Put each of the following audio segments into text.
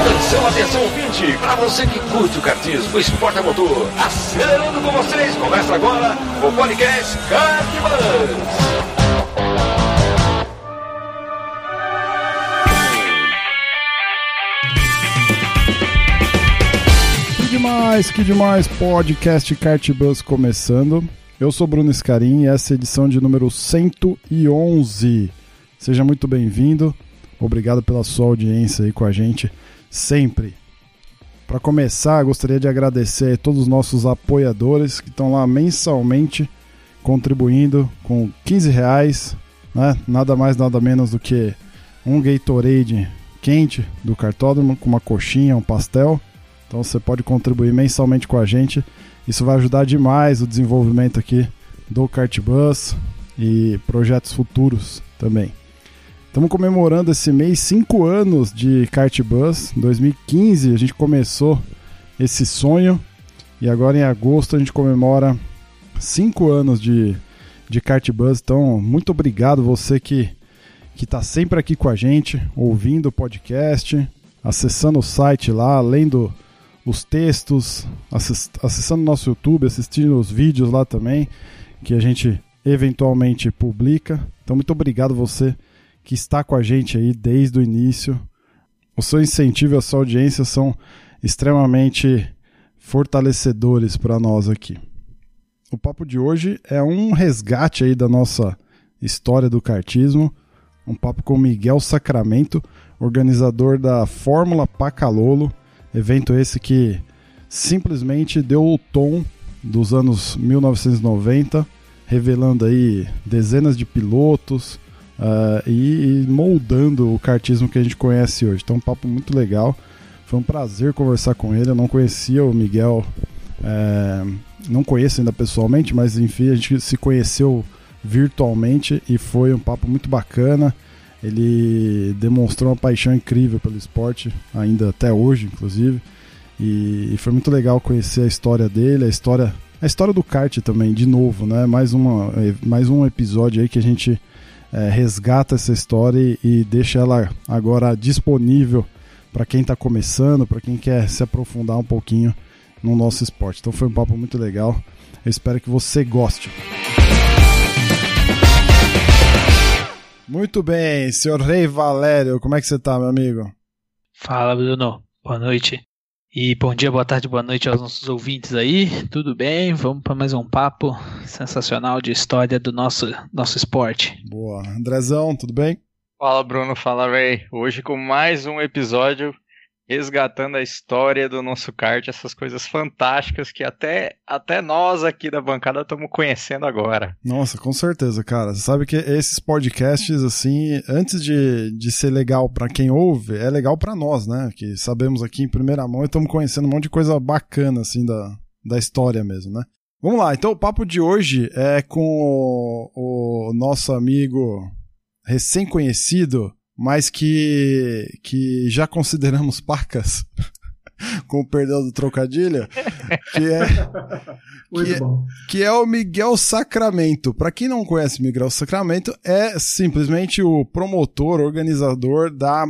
Atenção, atenção, ouvinte! Para você que curte o kartismo, o esporte a motor, acelerando com vocês, começa agora o podcast Kartbus! Demais, que demais, podcast Kartbus começando. Eu sou Bruno Scarim e essa é a edição de número 111. Seja muito bem-vindo. Obrigado pela sua audiência aí com a gente sempre. Para começar, gostaria de agradecer todos os nossos apoiadores que estão lá mensalmente contribuindo com 15 reais, né? nada mais nada menos do que um Gatorade quente do cartódromo com uma coxinha, um pastel. Então você pode contribuir mensalmente com a gente. Isso vai ajudar demais o desenvolvimento aqui do Cartbus e projetos futuros também. Estamos comemorando esse mês cinco anos de Kartbus. Em 2015 a gente começou esse sonho e agora em agosto a gente comemora cinco anos de, de Kartbus. Então, muito obrigado você que que está sempre aqui com a gente, ouvindo o podcast, acessando o site lá, lendo os textos, acessando o nosso YouTube, assistindo os vídeos lá também, que a gente eventualmente publica. Então, muito obrigado você que está com a gente aí desde o início. O seu incentivo e a sua audiência são extremamente fortalecedores para nós aqui. O papo de hoje é um resgate aí da nossa história do cartismo, um papo com Miguel Sacramento, organizador da Fórmula Pacalolo, evento esse que simplesmente deu o tom dos anos 1990, revelando aí dezenas de pilotos, uh, e, e, moldando o cartismo que a gente conhece hoje. Então, um papo muito legal. Foi um prazer conversar com ele. Eu não conhecia o Miguel, é, não conheço ainda pessoalmente, mas enfim, a gente se conheceu virtualmente e foi um papo muito bacana. Ele demonstrou uma paixão incrível pelo esporte, ainda até hoje, inclusive. E, foi muito legal conhecer a história dele, a história, a história do kart também, de novo, né? Mais, uma, mais um episódio aí que a gente é, resgata essa história e, e deixa ela agora disponível para quem está começando, para quem quer se aprofundar um pouquinho no nosso esporte. Então foi um papo muito legal. Eu espero que você goste. Muito bem, senhor Rei Valério, como é que você está, meu amigo? Fala, Bruno. Boa noite. E bom dia, boa tarde, boa noite aos nossos ouvintes aí. Tudo bem? Vamos para mais um papo sensacional de história do nosso, nosso esporte. Boa. Andrezão, tudo bem? Fala, Bruno. Fala, Ray. Hoje com mais um episódio resgatando a história do nosso kart, essas coisas fantásticas que até, até nós aqui da bancada estamos conhecendo agora. Nossa, com certeza, cara. Você sabe que esses podcasts, assim, antes de, de ser legal para quem ouve, é legal para nós, né? Que sabemos aqui em primeira mão e estamos conhecendo um monte de coisa bacana, assim, da, da história mesmo, né? Vamos lá, então o papo de hoje é com o, o nosso amigo recém-conhecido mas que, que já consideramos pacas, com o perdão do trocadilho, que é, que, é, que é o Miguel Sacramento. Para quem não conhece Miguel Sacramento, é simplesmente o promotor, organizador da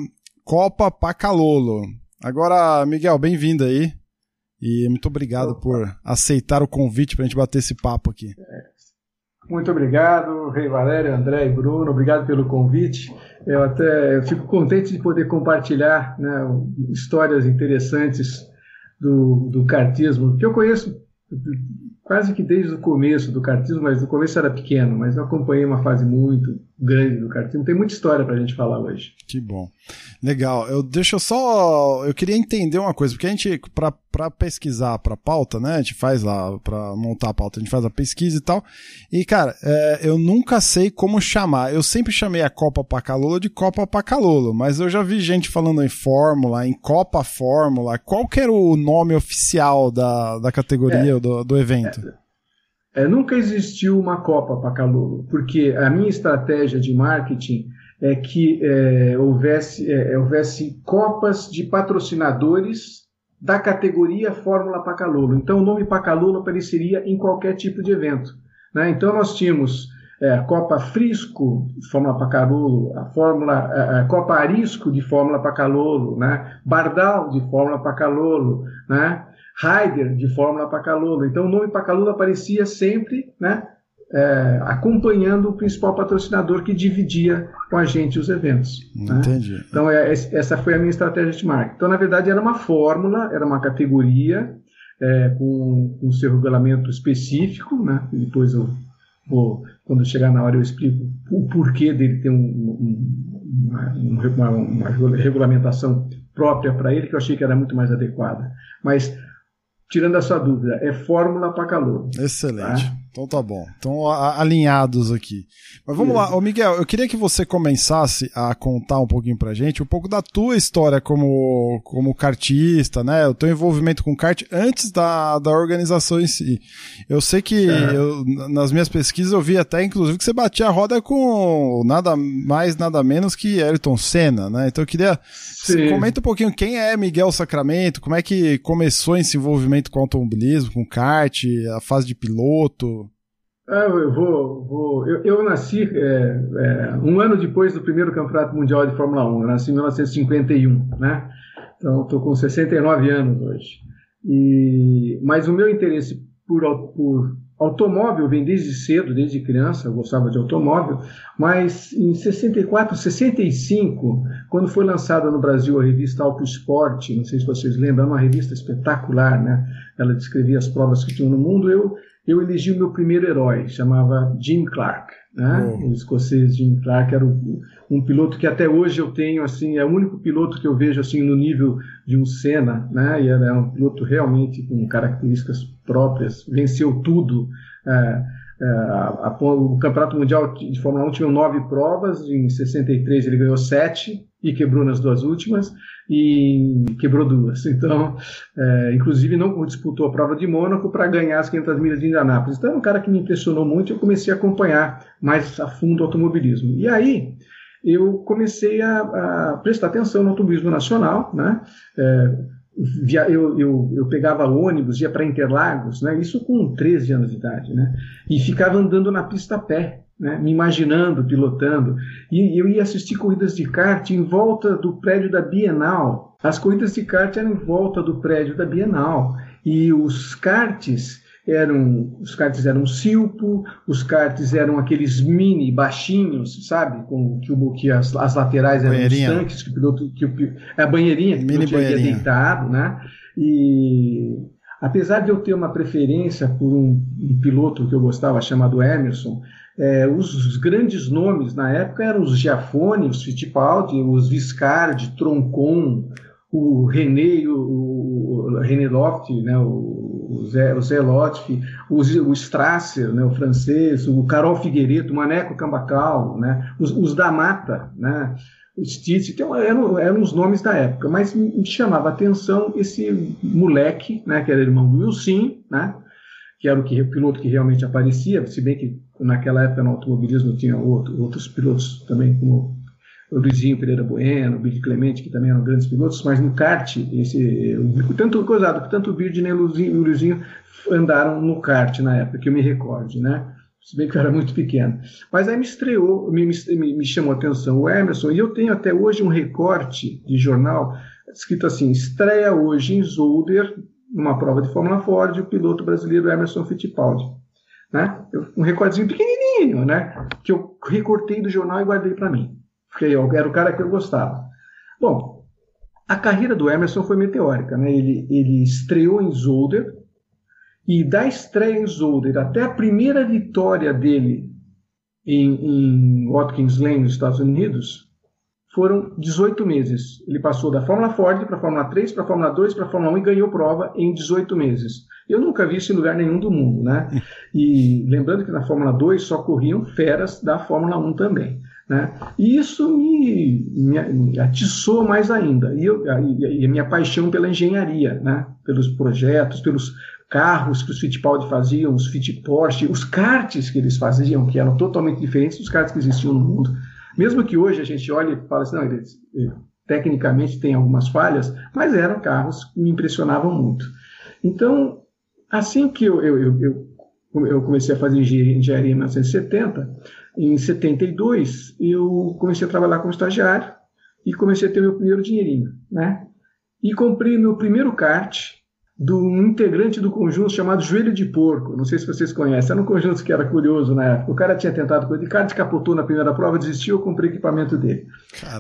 Copa Pacalolo. Agora, Miguel, bem-vindo aí. E muito obrigado Opa. por aceitar o convite para a gente bater esse papo aqui. Muito obrigado, Rei Valério, André e Bruno, obrigado pelo convite. Eu até eu fico contente de poder compartilhar né, histórias interessantes do, do cartismo, que eu conheço quase que desde o começo do cartismo, mas no começo era pequeno, mas eu acompanhei uma fase muito grande do cartismo. Tem muita história para a gente falar hoje. Que bom. Legal. Eu deixa só, eu queria entender uma coisa, porque a gente para pesquisar para pauta, né? A gente faz lá para montar a pauta, a gente faz a pesquisa e tal. E cara, é, eu nunca sei como chamar. Eu sempre chamei a Copa Pacalolo de Copa Pacalolo, mas eu já vi gente falando em Fórmula, em Copa Fórmula. Qual que era o nome oficial da, da categoria é, do, do evento? É, nunca existiu uma Copa Pacalolo, porque a minha estratégia de marketing é que é, houvesse, é, houvesse copas de patrocinadores da categoria Fórmula Pacalolo. Então, o nome Pacalolo apareceria em qualquer tipo de evento. Né? Então, nós tínhamos é, a Copa Frisco de Fórmula Pacalolo, a, Fórmula, a, a Copa Arisco de Fórmula Pacalolo, né? Bardal de Fórmula Pacalolo, né? Ryder de Fórmula Pacalolo. Então, o nome Pacalolo aparecia sempre né? É, acompanhando o principal patrocinador que dividia com a gente os eventos. Né? Entendi. Né? Então, é, essa foi a minha estratégia de marketing. Então, na verdade, era uma fórmula, era uma categoria é, com, com seu regulamento específico, né? depois eu vou, quando chegar na hora, eu explico o porquê dele ter um, um, uma, uma, uma, regulamentação própria para ele, que eu achei que era muito mais adequada. Mas, tirando a sua dúvida, é fórmula para calor. Excelente. Tá? Então tá bom. Então alinhados aqui. Mas vamos lá, ô Miguel, eu queria que você começasse a contar um pouquinho pra gente um pouco da tua história como, como kartista, né? O teu envolvimento com kart antes da, da organização em si. Eu sei que é. eu, nas minhas pesquisas eu vi até, inclusive, que você batia a roda com nada mais, nada menos que Ayrton Senna, né? Então eu queria. Comenta um pouquinho quem é Miguel Sacramento, como é que começou esse envolvimento com automobilismo, com kart, a fase de piloto. Ah, eu vou. vou eu, eu nasci é, é, um ano depois do primeiro campeonato mundial de Fórmula 1. Eu nasci em 1951, né? Então estou com 69 anos hoje. E, mas o meu interesse por, por automóvel vem desde cedo, desde criança, eu gostava de automóvel, mas em 64, 65, quando foi lançada no Brasil a revista Auto Esporte, não sei se vocês lembram, é uma revista espetacular, né? Ela descrevia as provas que tinham no mundo, eu eu elegi o meu primeiro herói, chamava Jim Clark, né? Oh. O escocês Jim Clark era um, um, piloto que até hoje eu tenho, assim, é o único piloto que eu vejo assim no nível de um Senna, né? E era um piloto realmente com características próprias, venceu tudo. É, é, a, a, o Campeonato Mundial de Fórmula 1 tinha nove provas, em 63 ele ganhou sete e quebrou nas duas últimas e quebrou duas. Então, é, inclusive não disputou a prova de Mônaco para ganhar as 500 milhas de Indianápolis. Então, é um cara que me impressionou muito e eu comecei a acompanhar mais a fundo o automobilismo. E aí, eu comecei a, a prestar atenção no automobilismo nacional, né? É, via, eu, eu, eu, pegava ônibus, ia para Interlagos, né? isso com 13 anos de idade, né? e ficava andando na pista a pé né, me imaginando pilotando. E eu ia assistir corridas de kart em volta do prédio da Bienal. As corridas de kart eram em volta do prédio da Bienal. E os karts eram os karts eram silpo, os karts eram aqueles mini baixinhos, sabe, com que, o, que as, as laterais eram os tanques que o piloto que o, a banheirinha que mini o piloto ia deitado, né? E apesar de eu ter uma preferência por um, um piloto que eu gostava chamado Emerson, é, os, os, grandes nomes na época eram os Giafone, os Fittipaldi, os Viscardi, Troncon, o René, o, o René Loft, né, o, Zé, o Zé o, o Strasser, né, o francês, o Carol Figueiredo, o Maneco Cambacal, né, os, os da Mata, né, o então eram, eram os nomes da época, mas me chamava a atenção esse moleque, né, que era irmão do Wilson, né, que era o, que, o piloto que realmente aparecia, se bem que naquela época no automobilismo tinha outro, outros pilotos também, como o Luizinho Pereira Bueno, o Clemente, que também eram grandes pilotos, mas no kart, esse, tanto coisado, tanto o Bird nem o Luizinho, o andaram no kart na época, que eu me recorde, né? Se bem que eu era muito pequeno. Mas aí me estreou, me, me, me chamou a atenção o Emerson, e eu tenho até hoje um recorte de jornal escrito assim: estreia hoje em Zolder, numa prova de Fórmula Ford, o piloto brasileiro Emerson Fittipaldi. Né? Um recordinho pequenininho, né? Que eu recortei do jornal e guardei para mim. Eu era o cara que eu gostava. Bom, a carreira do Emerson foi meteórica, né? Ele, ele estreou em Zolder e da estreia em Zolder até a primeira vitória dele em, em Watkins Glen, nos Estados Unidos, foram 18 meses. Ele passou da Fórmula Ford para a Fórmula 3, para a Fórmula 2, para a Fórmula 1 e ganhou prova em 18 meses. Eu nunca vi isso em lugar nenhum do mundo, né? E lembrando que na Fórmula 2 só corriam feras da Fórmula 1 também. Né? E isso me, me atiçou mais ainda. E, eu, e a minha paixão pela engenharia, né? pelos projetos, pelos carros que os Fittipaldi faziam, os Fitt Porsche, os karts que eles faziam, que eram totalmente diferentes dos karts que existiam no mundo. Mesmo que hoje a gente olhe e fale assim, não, ele, ele tecnicamente tem algumas falhas, mas eram carros que me impressionavam muito. Então, assim que eu, eu, eu, eu comecei a fazer engenharia em 1970, em 72 eu comecei a trabalhar como estagiário e comecei a ter meu primeiro dinheirinho, né? E comprei meu primeiro kart de um integrante do conjunto chamado Joelho de Porco. Não sei se vocês conhecem. Era um conjunto que era curioso na época. O cara tinha tentado coisa de kart, capotou na primeira prova, desistiu, eu comprei equipamento dele.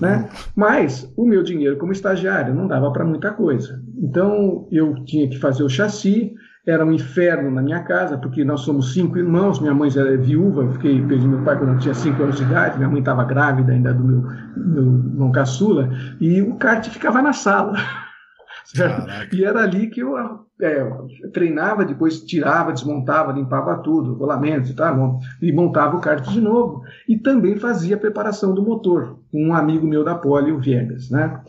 Né? Mas o meu dinheiro como estagiário não dava para muita coisa. Então eu tinha que fazer o chassi, era um inferno na minha casa, porque nós somos cinco irmãos, minha mãe era viúva, eu fiquei, perdi meu pai quando eu tinha cinco anos de idade, minha mãe estava grávida ainda do meu, meu irmão caçula, e o kart ficava na sala. E era ali que eu é, treinava, depois tirava, desmontava, limpava tudo, rolamentos e tal, e montava o kart de novo. E também fazia a preparação do motor, com um amigo meu da Poli, o Viegas, né?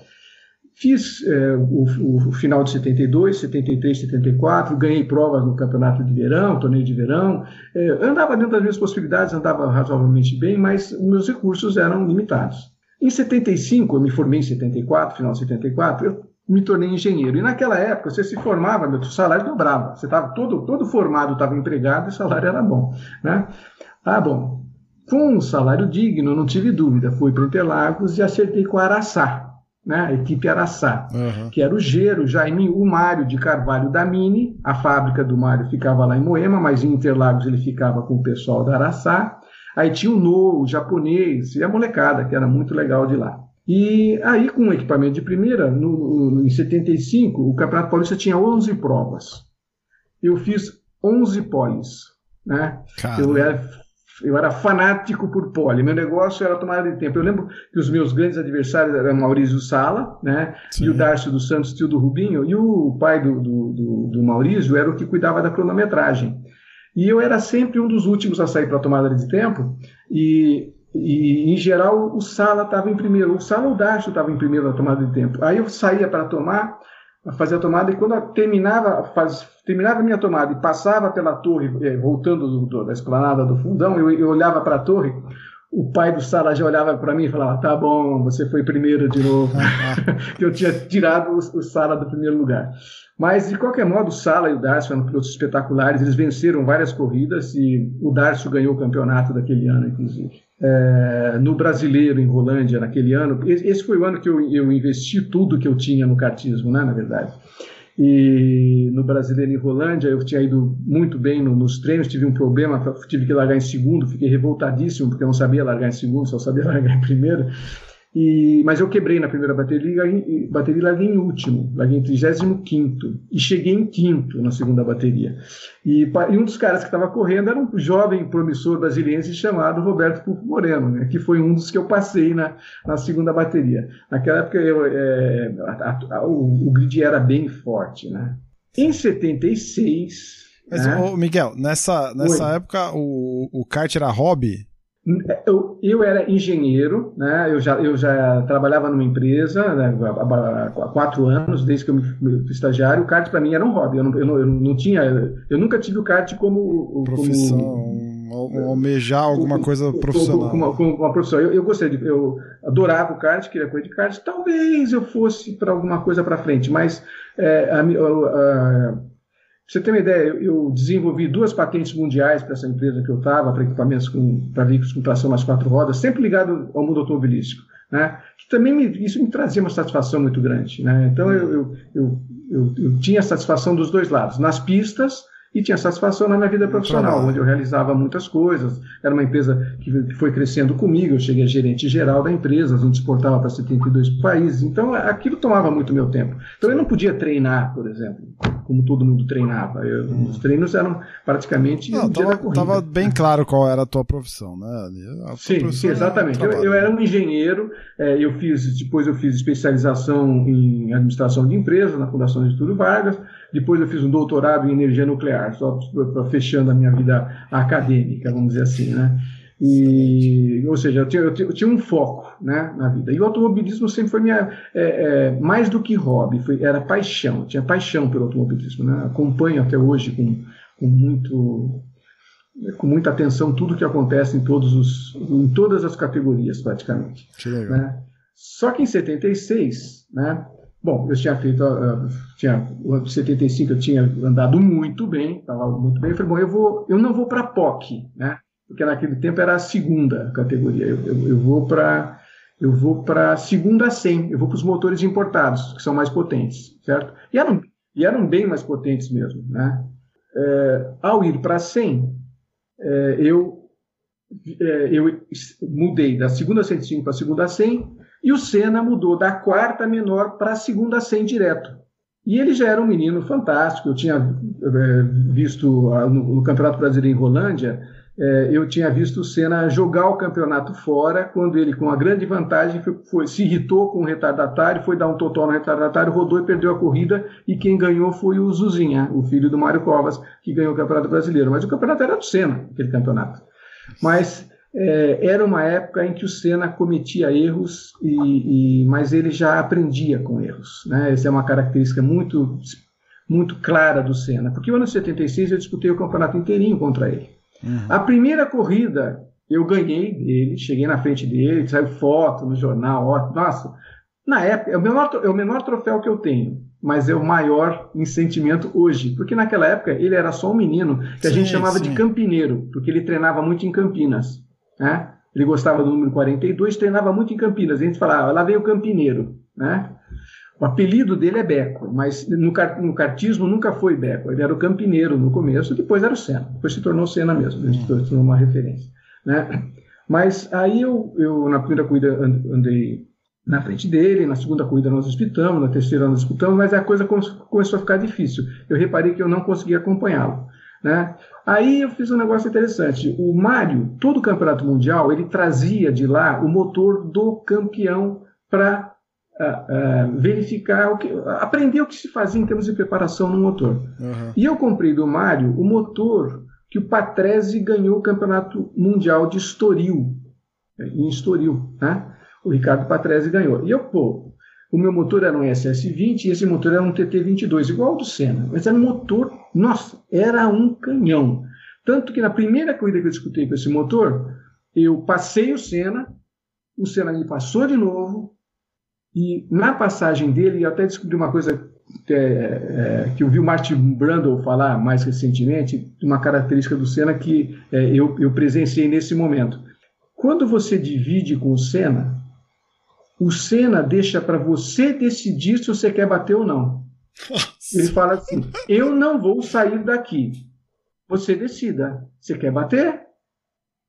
Fiz é, o, o, final de 72, 73, 74, ganhei provas no campeonato de verão, torneio de verão. É, andava dentro das minhas possibilidades, andava razoavelmente bem, mas meus recursos eram limitados. Em 75, eu me formei em 74, final de 74, eu me tornei engenheiro. E naquela época, você se formava, meu salário dobrava. Você estava todo, todo formado, estava empregado e o salário era bom. Né? Ah, bom. Com um salário digno, não tive dúvida. Fui para Interlagos e acertei com a Araçá, né? a equipe Araçá, uhum. que era o Gero, Jaime, o Mário de Carvalho da Mini. A fábrica do Mário ficava lá em Moema, mas em Interlagos ele ficava com o pessoal da Araçá. Aí tinha o No, o japonês e a molecada, que era muito legal de lá. E aí, com o equipamento de primeira, no, no, em 75, o Campeonato Paulista tinha 11 provas. Eu fiz 11 poles. Né? Eu, era, eu era fanático por pole. Meu negócio era tomada de tempo. Eu lembro que os meus grandes adversários eram Maurício Sala né? e o Darcio dos Santos, tio do Rubinho, e o pai do, do, do, do Maurício era o que cuidava da cronometragem. E eu era sempre um dos últimos a sair para a tomada de tempo. E e, em geral, o Sala estava em primeiro. O Sala ou o Dacho estava em primeiro na tomada de tempo. Aí eu saía para tomar, fazer a tomada, e quando terminava, faz, terminava a minha tomada e passava pela torre, eh, voltando do, do, da esplanada do fundão, eu, eu olhava para a torre, o pai do Sala já olhava para mim e falava: Tá bom, você foi primeiro de novo. eu tinha tirado o, o Sala do primeiro lugar. Mas, de qualquer modo, o Sala e o Darcio foram pilotos espetaculares, eles venceram várias corridas e o Darcio ganhou o campeonato daquele ano, inclusive é, no Brasileiro, em Rolândia, naquele ano. Esse foi o ano que eu, eu investi tudo que eu tinha no kartismo, né, na verdade. E no Brasileiro, em Rolândia, eu tinha ido muito bem no, nos treinos, tive um problema, tive que largar em segundo, fiquei revoltadíssimo, porque eu não sabia largar em segundo, só sabia largar em primeiro. E, mas eu quebrei na primeira bateria e bateria larguei em último, larguei em 35 e cheguei em quinto na segunda bateria. E, e um dos caras que estava correndo era um jovem promissor brasileiro chamado Roberto Pufo Moreno, né, que foi um dos que eu passei na, na segunda bateria. Naquela época eu, é, a, a, o, o grid era bem forte. Né? Em 76. Mas, né? Miguel, nessa, nessa época o, o kart era hobby? Eu, eu era engenheiro, né? eu, já, eu já trabalhava numa empresa né? há, quatro anos, desde que eu me fui estagiário. O kart para mim era um hobby. Eu não, eu, não, eu não, tinha, eu nunca tive o kart como. Profissão, como, almejar alguma coisa profissional. Como, como uma profissão. Eu, eu gostei, de, eu adorava o kart, queria coisa de kart. Talvez eu fosse para alguma coisa para frente, mas é, a, a, a você ter uma ideia, eu, eu desenvolvi duas patentes mundiais para essa empresa que eu estava, para equipamentos para veículos com tração nas quatro rodas, sempre ligado ao mundo automobilístico. Né? Que também me, isso me trazia uma satisfação muito grande. Né? Então eu, eu, eu, eu, tinha satisfação dos dois lados, nas pistas e tinha satisfação na minha vida profissional, onde eu realizava muitas coisas. Era uma empresa que foi crescendo comigo, eu cheguei a gerente geral da empresa, a gente exportava para 72 países, então aquilo tomava muito meu tempo. Então eu não podia treinar, por exemplo, como todo mundo treinava. Eu, hum. Os treinos eram praticamente. Não, estava bem claro qual era a tua profissão, né? sim, profissão sim, exatamente. Eu, eu, era um engenheiro, é, eu fiz, depois eu fiz especialização em administração de empresas na Fundação de Túlio Vargas. Depois eu fiz um doutorado em energia nuclear, só fechando a minha vida acadêmica, vamos dizer assim, né? E, ou seja, eu tinha, eu tinha, um foco né, na vida. E o automobilismo sempre foi minha, é, é, mais do que hobby, foi, era paixão. Eu tinha paixão pelo automobilismo. Né? Acompanho até hoje com, com, muito, com muita atenção tudo que acontece em, todos os, em todas as categorias, praticamente. Que legal. Né? Só que em 76, né? Bom, eu tinha feito, uh, tinha, em 75 eu tinha andado muito bem, estava muito bem. Eu falei, bom, eu, vou, eu não vou para POC, né? Porque naquele tempo era a segunda categoria. Eu, eu, eu vou para eu vou para segunda 100, eu vou para os motores importados, que são mais potentes, certo? E eram, e eram bem mais potentes mesmo, né? É, ao ir para 100, é, eu, é, eu mudei da segunda 105 para a segunda 100, e o Senna mudou da quarta menor para a segunda 100 direto. E ele já era um menino fantástico. Eu tinha é, visto ah, no, no Campeonato Brasileiro em Rolândia, é, eu tinha visto o Senna jogar o campeonato fora, quando ele, com a grande vantagem, foi, foi, se irritou com o retardatário, foi dar um total no retardatário, rodou e perdeu a corrida, e quem ganhou foi o Zuzinha, o filho do Mário Covas, que ganhou o Campeonato Brasileiro. Mas o campeonato era do Senna, aquele campeonato. Mas é, era uma época em que o Senna cometia erros, e, e, mas ele já aprendia com erros. Né? Essa é uma característica muito, muito clara do Senna, porque no ano de 76 eu disputei o campeonato inteirinho contra ele. Uhum. A primeira corrida eu ganhei dele, cheguei na frente dele, saiu foto no jornal, ó, nossa, na época, é o, menor, é o menor troféu que eu tenho, mas é o maior em sentimento hoje, porque naquela época ele era só um menino que a sim, gente chamava sim. de campineiro, porque ele treinava muito em Campinas. Né? Ele gostava do número 42, treinava muito em Campinas. A gente falava, lá veio o campineiro. Né? O apelido dele é Beco, mas no, no cartismo nunca foi Beco. Ele era o campineiro no começo, depois era o Senna. Depois se tornou Senna mesmo, ele se tornou uma referência. Né? Mas aí eu, eu, na primeira corrida, andei na frente dele, na segunda corrida nós disputamos, na terceira nós disputamos, mas a coisa começou a ficar difícil. Eu reparei que eu não conseguia acompanhá-lo. Né? Aí eu fiz um negócio interessante. O Mário, todo o campeonato mundial, ele trazia de lá o motor do campeão para uh, uh, verificar, o que, aprender o que se fazia em termos de preparação no motor. Uhum. E eu comprei do Mário o motor que o Patrese ganhou o campeonato mundial de Estoril, em Estoril, né? O Ricardo Patrese ganhou. E eu, pô, o meu motor era um SS20 e esse motor era um TT22, igual ao do Senna. Mas era um motor, nossa, era um canhão. Tanto que na primeira corrida que eu disputei com esse motor, eu passei o Senna, o Senna me passou de novo, e na passagem dele, eu até descobri uma coisa é, é, que eu vi o Martin Brundle falar mais recentemente, uma característica do Senna que é, eu, eu presenciei nesse momento. Quando você divide com o Senna, o Senna deixa para você decidir se você quer bater ou não. Nossa. Ele fala assim: eu não vou sair daqui. Você decida. Você quer bater?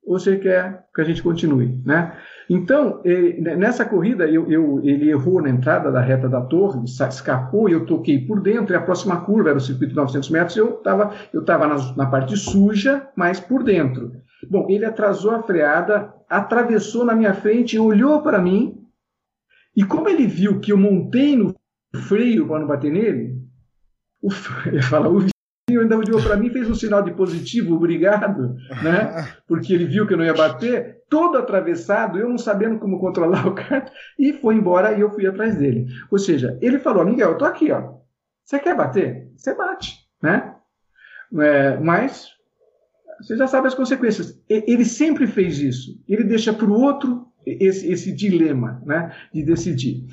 Ou você quer que a gente continue, né? Então, ele, nessa corrida, eu, eu, ele errou na entrada da reta da torre, escapou e eu toquei por dentro, e a próxima curva era o circuito de 900 metros, eu estava eu tava na, na parte suja, mas por dentro. Bom, ele atrasou a freada, atravessou na minha frente, olhou para mim, e como ele viu que eu montei no freio para não bater nele, o, ele fala, o vizinho ainda olhou para mim fez um sinal de positivo, obrigado, né? Porque ele viu que eu não ia bater, todo atravessado, eu não sabendo como controlar o kart, e foi embora e eu fui atrás dele. Ou seja, ele falou, Miguel, eu tô aqui, ó. Você quer bater? Você bate, né? É, mas você já sabe as consequências. Ele sempre fez isso. Ele deixa para o outro esse, esse dilema, né, de decidir.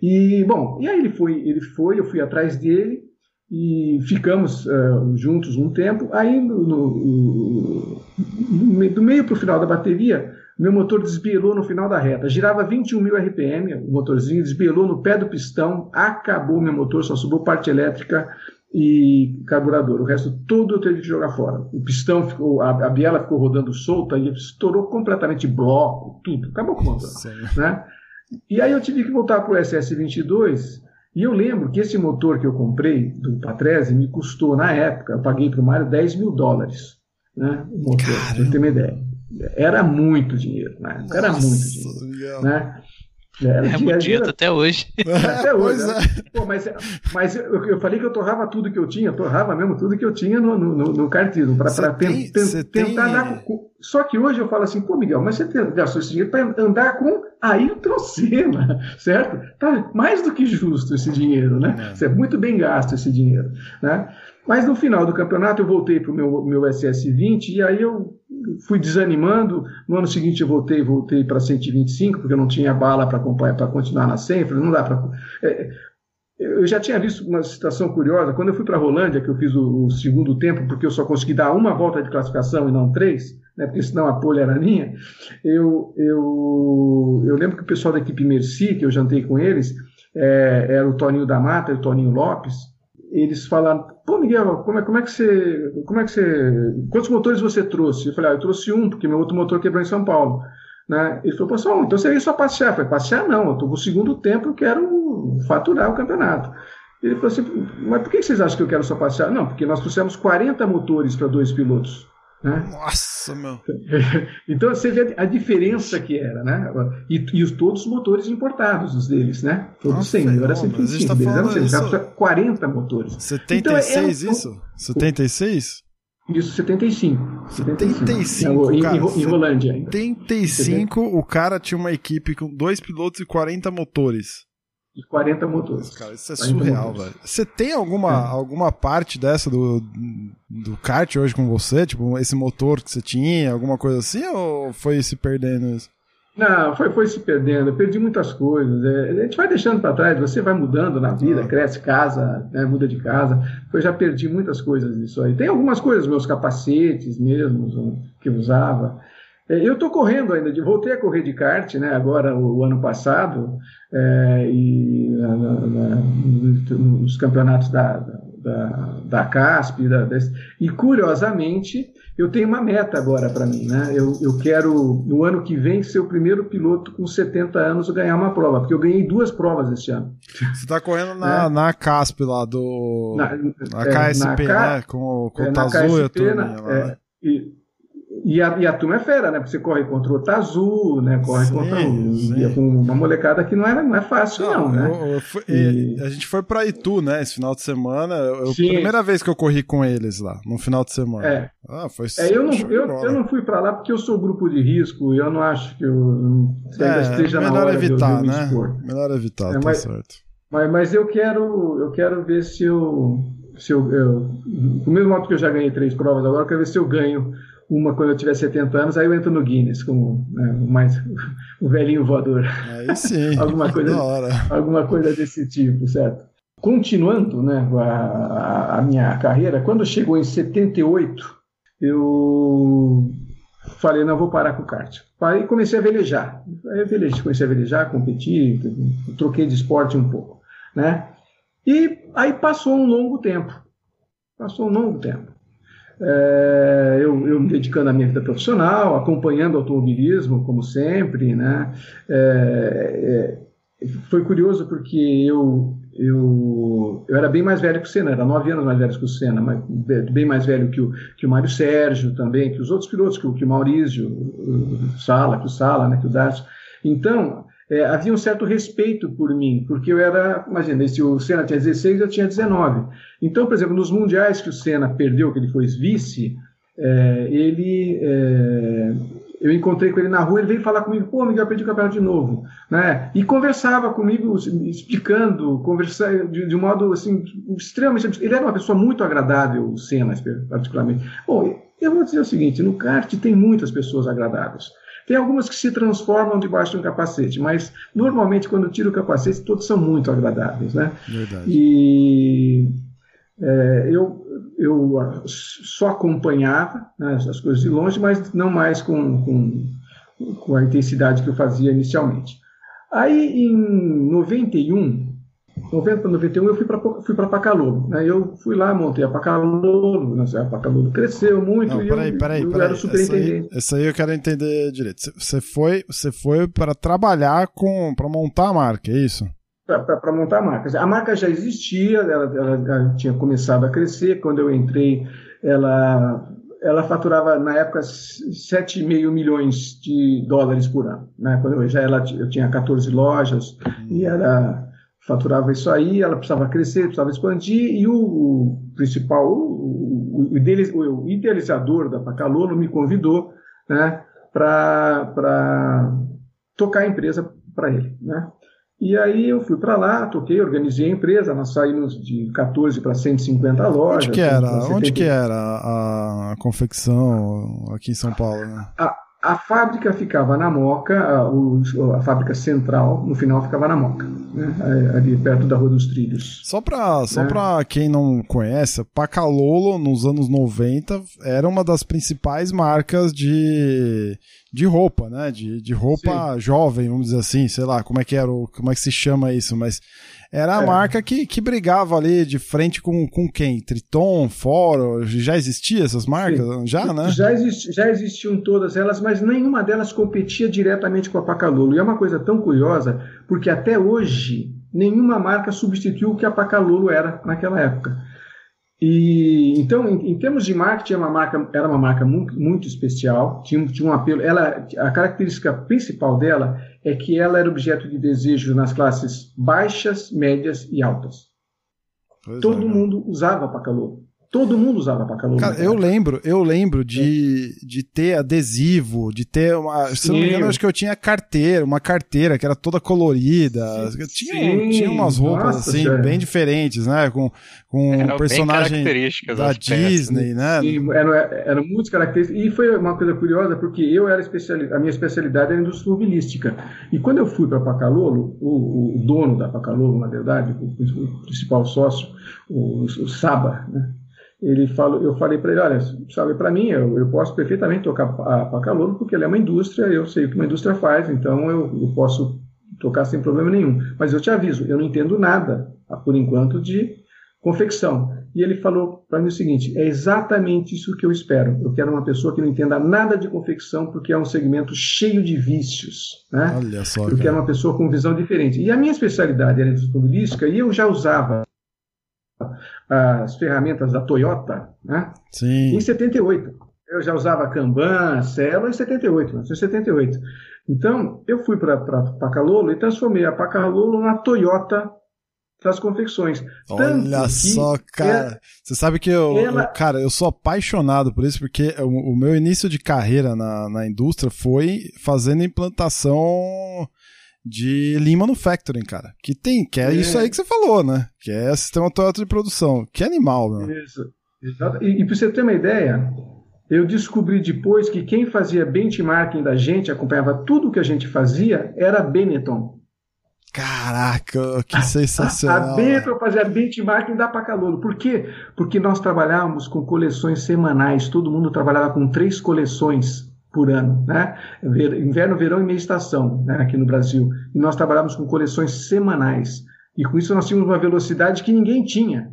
E bom, e aí ele foi, ele foi, eu fui atrás dele e ficamos uh, juntos um tempo. Aí no, no, no do meio para o final da bateria, meu motor desbielou no final da reta. Girava 21 mil RPM, o motorzinho desbielou no pé do pistão, acabou meu motor, só sobrou parte elétrica e carburador. O resto todo eu teve que jogar fora. O pistão ficou, a, a biela ficou rodando solta e estourou completamente bloco, tudo. Acabou com o motor. Né? E aí eu tive que voltar para o SS22 e eu lembro que esse motor que eu comprei do Patrese me custou, na época, eu paguei para o Mário 10 mil dólares. Né? O motor, para você ter uma ideia. Era muito dinheiro, né? Era muito dinheiro. Né? É, é muito até hoje. Até hoje. Né? É. Pô, mas mas eu, eu, falei que eu torrava tudo que eu tinha, eu torrava mesmo tudo que eu tinha no, no, no cartismo, para ten, ten, tentar tem... dar. Com, só que hoje eu falo assim, pô, Miguel, mas você gastou esse dinheiro para andar com Ayrton Senna, certo? Tá mais do que justo esse dinheiro, né? É. é muito bem gasto esse dinheiro, né? Mas no final do campeonato eu voltei para o meu, meu SS20 e aí eu fui desanimando. No ano seguinte eu voltei, voltei para 125, porque eu não tinha bala para continuar na 100. Falei, não dá para. É, eu já tinha visto uma situação curiosa. Quando eu fui para a Rolândia, que eu fiz o, o, segundo tempo, porque eu só consegui dar uma volta de classificação e não três, né, porque senão a polha era minha, eu, eu, eu lembro que o pessoal da equipe Merci, que eu jantei com eles, é, era o Toninho da Mata e o Toninho Lopes, eles falaram, pô Miguel, como é, como é que você, como é que você, quantos motores você trouxe? Eu falei, ah, eu trouxe um, porque meu outro motor quebrou em São Paulo. Né? Ele falou, pessoal, então você veio só passear. Eu falei, passear não, eu estou no segundo tempo, eu quero faturar o campeonato. Ele falou assim, mas por que vocês acham que eu quero só passear? Não, porque nós trouxemos 40 motores para dois pilotos. Né? Nossa, meu. então você vê a diferença que era, né? E, e os, todos os motores importados, os deles, né? Todos Nossa, 100, era 125. Tá deles eram isso... 40 motores. 76 então, é, isso? 76? Isso, 75. 75, 75 em, cara, em, em Rolândia. 75, o cara tinha uma equipe com dois pilotos e 40 motores e 40 motores. Cara, isso é surreal, velho. Você tem alguma, é. alguma parte dessa do, do kart hoje com você? Tipo, esse motor que você tinha, alguma coisa assim? Ou foi se perdendo isso? Não, foi, foi se perdendo. Eu perdi muitas coisas. É, a gente vai deixando para trás, você vai mudando na vida, ah. cresce casa, né, muda de casa. Eu já perdi muitas coisas disso aí. Tem algumas coisas, meus capacetes mesmo, que eu usava. É, eu estou correndo ainda, voltei a correr de kart, né, agora o, o ano passado, é, e na, na, nos campeonatos da, da, da CASP, da, e curiosamente eu tenho uma meta agora para mim, né? Eu, eu quero no ano que vem ser o primeiro piloto com 70 anos a ganhar uma prova, porque eu ganhei duas provas esse ano. Você está correndo na, é. na CASP lá do na, na KSP, é, na, né? Com, com é, o Tazu e a turma é, e, e a, e a turma é fera, né? Porque você corre contra o Tazu, né? Corre sim, contra um, com uma molecada que não é, não é fácil, não, não né? Eu, eu fui, e... A gente foi pra Itu, né? Esse final de semana. Eu, sim. Primeira vez que eu corri com eles lá, no final de semana. É. Ah, foi é, eu, não, eu, eu não fui pra lá porque eu sou grupo de risco e eu não acho que eu é, esteja melhor na hora evitar, de eu, de né? Expor. Melhor evitar, é, tá mas, certo. Mas, mas eu quero eu quero ver se eu se eu, eu, do mesmo modo que eu já ganhei três provas agora, eu quero ver se eu ganho uma quando eu tiver 70 anos, aí eu entro no Guinness como né, mais o velhinho voador. Aí sim. alguma coisa, alguma coisa desse tipo, certo? Continuando, né, a, a, minha carreira, quando chegou em 78, eu falei, não, vou parar com o kart. Aí comecei a velejar. Aí eu velejei, comecei a velejar, competir, troquei de esporte um pouco, né? E aí passou um longo tempo. Passou um longo tempo é, eu, eu, me dedicando à minha vida profissional, acompanhando o automobilismo, como sempre, né? É, é, foi curioso porque eu, eu, eu era bem mais velho que o Senna, era nove anos mais velho que o Senna, mas bem mais velho que o, que o Mário Sérgio também, que os outros pilotos, que o, que o Maurício, o Sala, que o Sala, né, que o Darcio. Então, é, havia um certo respeito por mim, porque eu era, imagina, se o Senna tinha 16, eu tinha 19. Então, por exemplo, nos mundiais que o Senna perdeu, que ele foi vice, é, ele, é, eu encontrei com ele na rua, ele veio falar comigo, pô, Miguel, eu perdi o campeonato de novo, né? E conversava comigo, explicando, conversar de, de um modo assim extremamente, ele era uma pessoa muito agradável, o Senna particularmente. Bom, eu vou dizer o seguinte, no kart tem muitas pessoas agradáveis. Tem algumas que se transformam debaixo de um capacete, mas normalmente quando tira o capacete todos são muito agradáveis, né? Verdade. E é, eu, eu só acompanhava né, as coisas de longe, mas não mais com, com, com a intensidade que eu fazia inicialmente. Aí em 91 90 para 91 eu fui para fui Pacalolo, né? Eu fui lá, montei a Pacalolo, né? a Pacalolo cresceu muito Não, e peraí, eu, peraí, eu peraí. era superintendente. Essa aí, aí eu quero entender direito. Você foi, você foi para trabalhar com, para montar a marca, é isso? Para montar a marca. A marca já existia, ela, ela, tinha começado a crescer. Quando eu entrei, ela ela faturava na época 7,5 milhões de dólares por ano. Né? Quando eu já ela, eu tinha 14 lojas e era faturava isso aí, ela precisava crescer, precisava expandir, e o, principal, o, o, o, idealizador da Pacalolo me convidou né, para tocar a empresa para ele. Né? E aí eu fui para lá, toquei, organizei a empresa, nós saímos de 14 para 150 lojas. Onde que era? Onde que era a, a confecção aqui em São Paulo? Né? A, a fábrica ficava na Moca, a, a, fábrica central, no final ficava na Moca, né? ali perto da Rua dos Trilhos. Só para só né? Pra quem não conhece, Pacalolo, nos anos 90, era uma das principais marcas de, de roupa, né? De, de roupa Sim. jovem, vamos dizer assim, sei lá, como é que era, como é que se chama isso, mas era a é. marca que, que brigava ali de frente com, com quem? Triton, Foro, já existia essas marcas? Sim. Já, né? Já, existi, já existiam todas elas, mas nenhuma delas competia diretamente com a Pacalolo. E é uma coisa tão curiosa, porque até hoje nenhuma marca substituiu o que a Pacalolo era naquela época. E então, em, em, termos de marketing, era uma marca, era uma marca muito, muito especial, tinha, tinha um apelo. Ela, a característica principal dela é que ela era objeto de desejo nas classes baixas, médias e altas. Pois Todo é, mundo usava Pacalolo. Todo mundo usava Pacalolo. Cara, eu lembro, eu lembro de, é. de ter adesivo, de ter uma. Se não me engano, acho que eu tinha carteira, uma carteira que era toda colorida. Sim. Tinha, tinha umas roupas Nossa, assim, bem diferentes, né? Com, com um personagem da Disney, né? Sim, eram, eram muitas características. E foi uma coisa curiosa, porque eu era especialista, a minha especialidade era indústria automobilística. E quando eu fui para Pacalolo, o, o, dono da Pacalolo, na verdade, o, o principal sócio, o, o Saba, né? Ele falou, eu falei para ele, olha, sabe, para mim, eu, eu posso perfeitamente tocar para calor, porque ele é uma indústria, eu sei o que uma indústria faz, então eu, eu posso tocar sem problema nenhum. Mas eu te aviso, eu não entendo nada, por enquanto, de confecção. E ele falou para mim o seguinte: é exatamente isso que eu espero. Eu quero uma pessoa que não entenda nada de confecção, porque é um segmento cheio de vícios. Né? Olha só. Eu cara. quero uma pessoa com visão diferente. E a minha especialidade era automobilística e eu já usava as ferramentas da Toyota, né? Sim. Em 78. Eu já usava Kanban, Celo em 78, 1978. Então, eu fui para Pacalolo e transformei a Pacalolo na Toyota das confecções. Olha só, cara. Você sabe que eu, ela... eu, cara, eu sou apaixonado por isso, porque o, o meu início de carreira na, na indústria foi fazendo implantação de Lean Manufacturing, cara. Que tem, que é, é, isso aí que você falou, né? Que é sistema Toyota de produção. Que animal, né? Isso. Exato. E, e para você ter uma ideia, eu descobri depois que quem fazia benchmarking da gente, acompanhava tudo que a gente fazia, era a Benetton. Caraca, que sensacional. A, a Benetton fazia benchmarking da Pacalolo. Por quê? Porque nós trabalhávamos com coleções semanais. Todo mundo trabalhava com três coleções por ano, né? Inverno, verão e meia estação, né? aqui no Brasil. E nós trabalhamos com coleções semanais. E com isso nós tínhamos uma velocidade que ninguém tinha.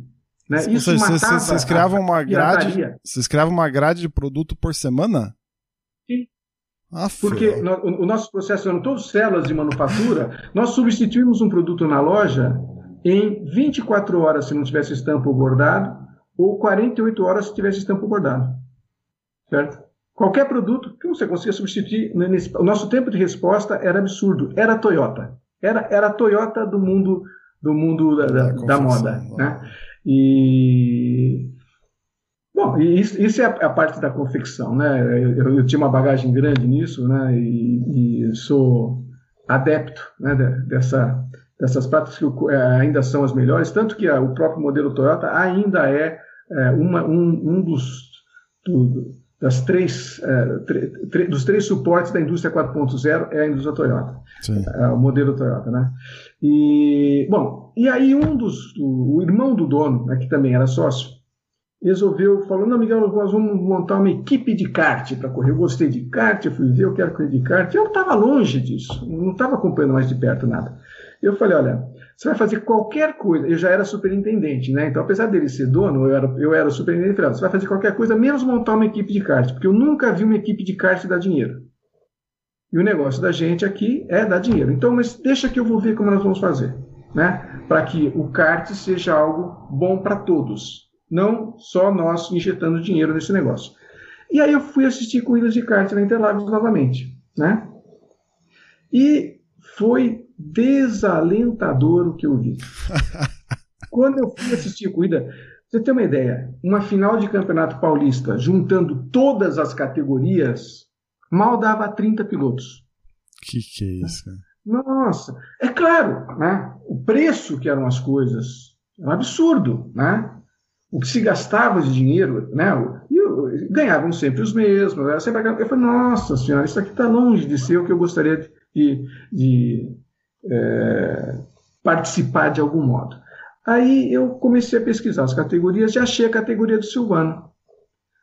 Né? Isso você, matava vocês criavam uma grade, vocês criavam uma grade de produto por semana? Sim. Ah, Porque no, o nosso processo eram todos células de manufatura. nós substituímos um produto na loja em 24 horas se não tivesse estampo bordado ou 48 horas se tivesse estampo bordado. Certo? Qualquer produto que você consiga substituir. Nesse, o nosso tempo de resposta era absurdo. Era a Toyota. Era, era a Toyota do mundo do mundo da, da, da moda. Né? E Bom, isso, isso é a, a, parte da confecção, né? Eu, eu, tinha uma bagagem grande nisso, né? E, e sou adepto né, dessa, dessas práticas que é, ainda são as melhores, tanto que a, o próprio modelo Toyota ainda é, é uma, um, um dos do, das três, é, dos três suportes da indústria 4.0 é a indústria Toyota, é, o modelo Toyota, né? E bom, e aí um dos, o, o irmão do dono, né, que também era sócio, resolveu, falou, não, Miguel, nós vamos montar uma equipe de kart para correr. Eu gostei de kart, eu fui ver, eu quero correr de kart. Eu estava longe disso, não estava acompanhando mais de perto nada. Eu falei, olha, você vai fazer qualquer coisa. Eu já era superintendente, né? Então, apesar dele ser dono, eu era, eu era superintendente. Você vai fazer qualquer coisa, menos montar uma equipe de kart, porque eu nunca vi uma equipe de kart dar dinheiro. E o negócio da gente aqui é dar dinheiro. Então, mas deixa que eu vou ver como nós vamos fazer, né? Para que o kart seja algo bom para todos, não só nós injetando dinheiro nesse negócio. E aí eu fui assistir corridas de kart na Interlagos novamente, né? E foi desalentador o que eu vi. Quando eu fui assistir a corrida, você tem uma ideia, uma final de campeonato paulista, juntando todas as categorias, mal dava 30 pilotos. Que que é isso? Nossa, é claro, né? O preço que eram as coisas é um absurdo, né? O que se gastava de dinheiro, né? E ganhavam sempre os mesmos. Sempre... Eu falei, nossa senhora, isso aqui está longe de ser o que eu gostaria de, de é, participar de algum modo. Aí eu comecei a pesquisar as categorias e achei a categoria do Silvano,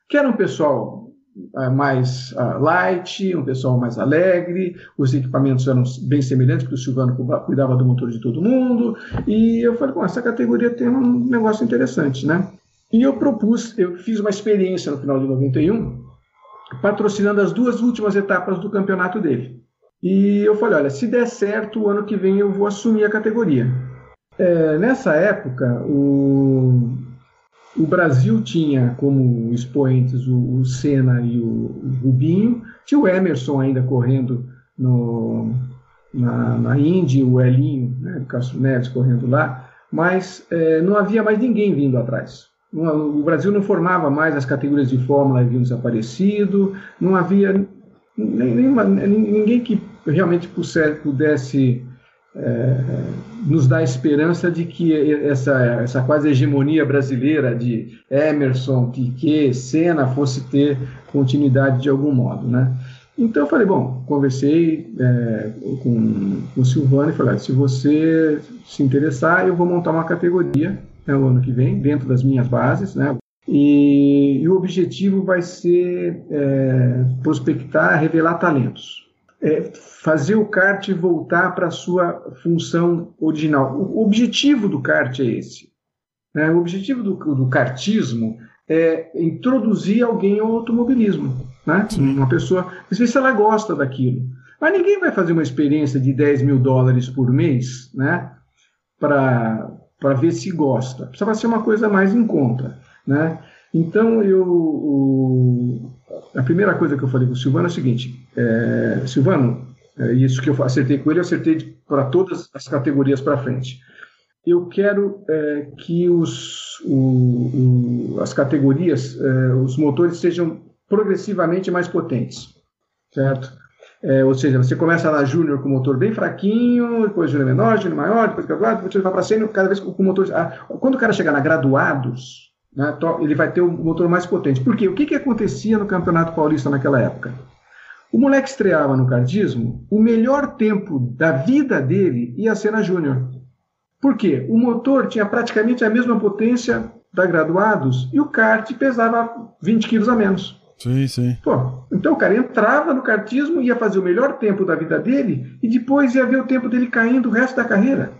que era um pessoal uh, mais uh, light, um pessoal mais alegre, os equipamentos eram bem semelhantes, porque o Silvano cuidava do motor de todo mundo, e eu falei, bom, essa categoria tem um negócio interessante, né? E eu propus, eu fiz uma experiência no final de 91, patrocinando as duas últimas etapas do campeonato dele. E eu falei, olha, se der certo, o ano que vem eu vou assumir a categoria. É, nessa época, o, o Brasil tinha como expoentes o, o Senna e o, o, Rubinho, tinha o Emerson ainda correndo no, na, na Indy, o Elinho, né, o Castro Neves correndo lá, mas é, não havia mais ninguém vindo atrás. O Brasil não formava mais as categorias de Fórmula, haviam desaparecido, não havia nenhuma, ninguém que realmente pudesse é, nos dar esperança de que essa, essa quase hegemonia brasileira de Emerson, Piquet, Senna fosse ter continuidade de algum modo, né? Então eu falei, bom, conversei é, com, com o Silvano e falei, se você se interessar, eu vou montar uma categoria né, no ano que vem, dentro das minhas bases, né? E, e o objetivo vai ser é, prospectar, revelar talentos. É, fazer o kart voltar para a sua função original. O objetivo do kart é esse. Né? O objetivo do, do kartismo é introduzir alguém ao automobilismo. Né? Uma pessoa, ver se ela gosta daquilo. Mas ninguém vai fazer uma experiência de 10 mil dólares por mês né? para ver se gosta. Precisa ser uma coisa mais em conta. Né? Então, eu, a primeira coisa que eu falei com o Silvano é o seguinte: é, Silvano, é isso que eu acertei com ele, eu acertei para todas as categorias para frente. Eu quero é, que os, o, o, as categorias, é, os motores sejam progressivamente mais potentes, certo? É, ou seja, você começa na Júnior com o motor bem fraquinho, depois Júnior menor, Júnior maior, depois graduado, depois você vai para sênior, cada vez com o motor. Quando o cara chegar na graduados, né, ele vai ter o motor mais potente. Por quê? O que, que acontecia no Campeonato Paulista naquela época? O moleque estreava no kardismo, o melhor tempo da vida dele ia ser na Júnior. Por quê? O motor tinha praticamente a mesma potência da graduados e o kart pesava 20 quilos a menos. Sim, sim. Pô, então o cara entrava no kartismo, ia fazer o melhor tempo da vida dele e depois ia ver o tempo dele caindo o resto da carreira.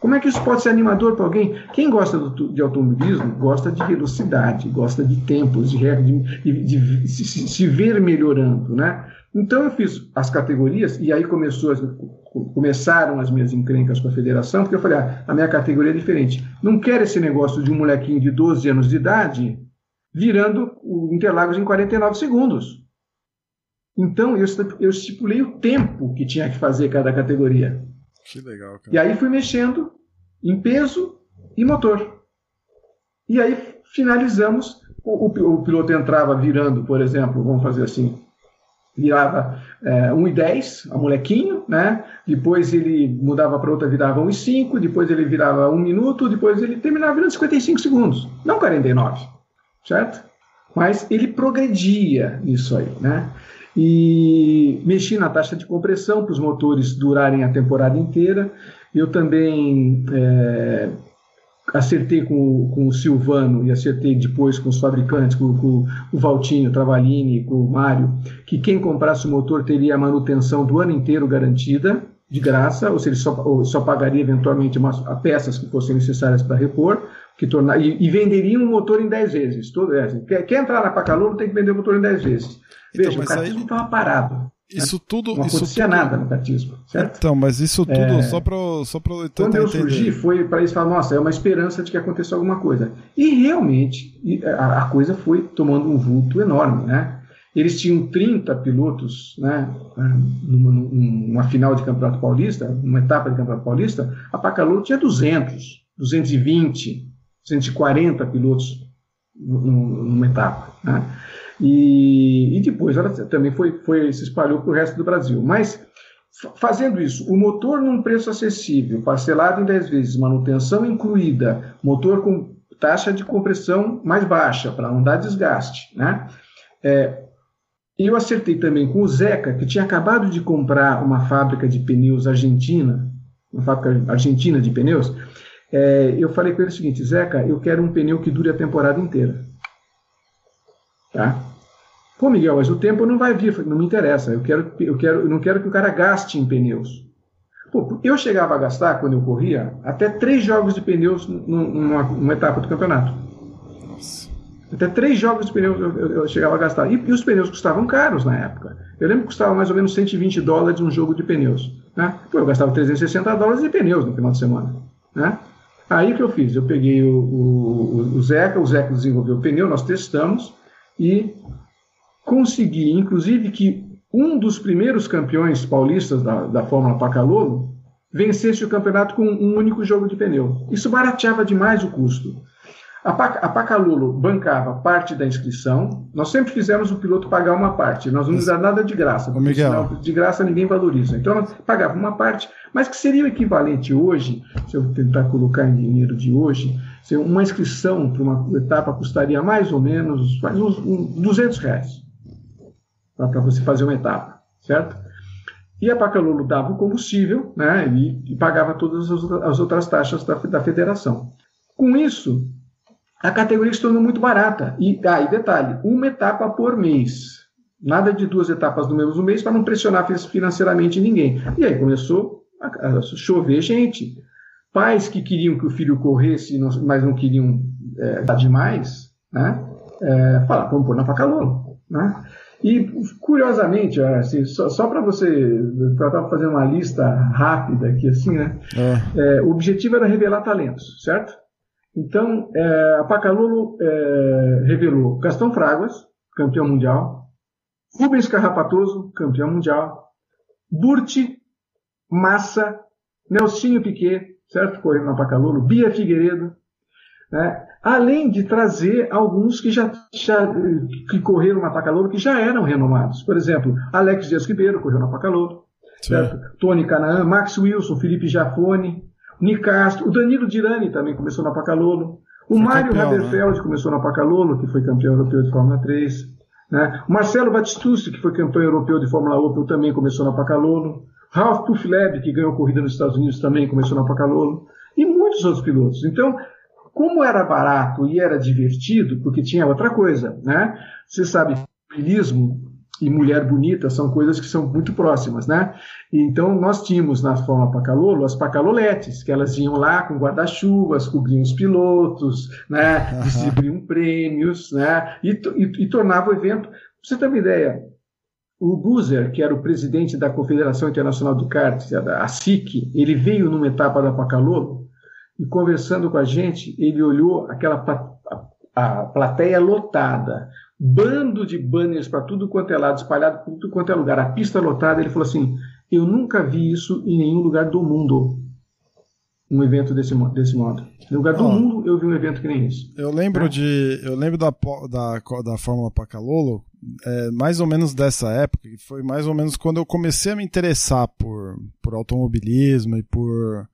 Como é que isso pode ser animador para alguém? Quem gosta do, de automobilismo gosta de velocidade, gosta de tempos, de, de, de, de se, se, ver melhorando, né? Então eu fiz as categorias e aí começou as, começaram as minhas encrencas com a federação, porque eu falei, ah, a minha categoria é diferente. Não quero esse negócio de um molequinho de 12 anos de idade virando o Interlagos em 49 segundos. Então eu, eu estipulei o tempo que tinha que fazer cada categoria. Que legal, cara. E aí fui mexendo em peso e motor. E aí finalizamos. O, o, o piloto entrava virando, por exemplo, vamos fazer assim, virava é, 1,10, a molequinho, né? Depois ele mudava para outra, virava 1,5, depois ele virava 1 minuto, depois ele terminava virando 55 segundos, não 49, certo? Mas ele progredia nisso aí, né? E mexi na taxa de compressão para os motores durarem a temporada inteira. Eu também é, acertei com, com o Silvano e acertei depois com os fabricantes, com, com o Valtinho, Travalini, com o Mário, que quem comprasse o motor teria a manutenção do ano inteiro garantida, de graça, ou seja, só, ou só pagaria eventualmente umas, peças que fossem necessárias para repor, que tornar, e, e venderia um motor em 10 vezes. Todo, é, quer, quer entrar na Pacaloro, tem que vender o motor em 10 vezes. Veja, então, o cartismo aí... estava parado. Isso né? tudo. Não acontecia tudo... nada no cartismo, certo? Então, mas isso tudo é... só para só pra Quando eu surgi, foi para eles falar, nossa, é uma esperança de que aconteça alguma coisa. E realmente, a, a coisa foi tomando um vulto enorme, né? Eles tinham 30 pilotos, né? Numa, numa final de Campeonato Paulista, uma etapa de Campeonato Paulista, a Pacaloro tinha 200, 220, 240 pilotos numa etapa, né? E, e depois ela também foi, foi se espalhou para o resto do Brasil. Mas Fazendo isso, o motor num preço acessível, parcelado em 10 vezes, manutenção incluída, motor com taxa de compressão mais baixa, para não dar desgaste. Né? É, eu acertei também com o Zeca, que tinha acabado de comprar uma fábrica de pneus argentina, uma fábrica argentina de pneus. É, eu falei com ele o seguinte: Zeca, eu quero um pneu que dure a temporada inteira. Tá? Pô, Miguel, mas o tempo não vai vir, não me interessa. Eu quero, eu quero, eu não quero que o cara gaste em pneus. Pô, eu chegava a gastar quando eu corria até três jogos de pneus numa, numa etapa do campeonato. Nossa. Até três jogos de pneus eu, eu, eu chegava a gastar. E, e, os pneus custavam caros na época. Eu lembro que custava mais ou menos 120 dólares um jogo de pneus. Né? Pô, eu gastava 360 dólares de pneus no final de semana. Né? Aí o que eu fiz? Eu peguei o, o, o Zeca, o Zeca desenvolveu o pneu, nós testamos e consegui, inclusive, que um dos primeiros campeões paulistas da, da Fórmula Pacalolo vencesse o campeonato com um único jogo de pneu. Isso barateava demais o custo. A, Pac, bancava parte da inscrição. Nós sempre fizemos o piloto pagar uma parte. Nós não nos dar nada de graça. Porque Miguel. de graça ninguém valoriza. Então, nós pagava uma parte, mas que seria o equivalente hoje, se eu tentar colocar em dinheiro de hoje, uma inscrição para uma etapa custaria mais ou menos uns, uns 200 reais para você fazer uma etapa, certo? E a Pacalolo dava o combustível né, e, e pagava todas as, outras taxas da, da federação. Com isso, a categoria se tornou muito barata. E, ah, e detalhe, uma etapa por mês. Nada de duas etapas no mesmo mês para não pressionar financeiramente ninguém. E aí começou a, a chover gente. Pais que queriam que o filho corresse, mas não queriam é, dar demais, né? É, falaram, vamos pôr na Pacalolo. Né? E, curiosamente, assim, só, só para você. Eu estava fazendo uma lista rápida aqui, assim, né? É. É, o objetivo era revelar talentos, certo? Então, é, a Pacalolo é, revelou Gastão Fraguas, campeão mundial, Rubens Carrapatoso, campeão mundial, Burti, Massa, Nelsinho Piquet, certo? Correndo na Pacalolo, Bia Figueiredo, né? Além de trazer alguns que já, já que correram na Pacalouro que já eram renomados. Por exemplo, Alex Dias Ribeiro correu na Pacalouro, Tony Canaan, Max Wilson, Felipe Jafone, Nicastro, o Danilo Dirani também começou na Pacalolo, o foi Mário Haberfeld né? começou na Pacalolo, que foi campeão europeu de Fórmula 3, né? o Marcelo Batistucci, que foi campeão europeu de Fórmula Opel, também começou na Pacalolo, Ralph Puffleb, que ganhou corrida nos Estados Unidos, também começou na Pacalolo, e muitos outros pilotos. Então, como era barato e era divertido, porque tinha outra coisa, né? Você sabe, filismo e mulher bonita são coisas que são muito próximas, né? Então nós tínhamos na forma Pacalolo as pacaloletes, que elas iam lá com guarda-chuvas, cobriam os pilotos, né? Distribuíam prêmios, né? E, e, e tornava o evento. Pra você ter uma ideia, o Buzer, que era o presidente da Confederação Internacional do Kart, a SIC, ele veio numa etapa da Pacalolo e conversando com a gente, ele olhou aquela a, plateia lotada, bando de banners para tudo quanto é lado, espalhado por tudo quanto é lugar, a pista lotada. Ele falou assim: Eu nunca vi isso em nenhum lugar do mundo. Um evento desse, desse modo. Em lugar do oh, mundo, eu vi um evento que nem isso. Eu lembro é. de. Eu lembro da, da, da Fórmula Pacalolo, é, mais ou menos dessa época, que foi mais ou menos quando eu comecei a me interessar por, por automobilismo e por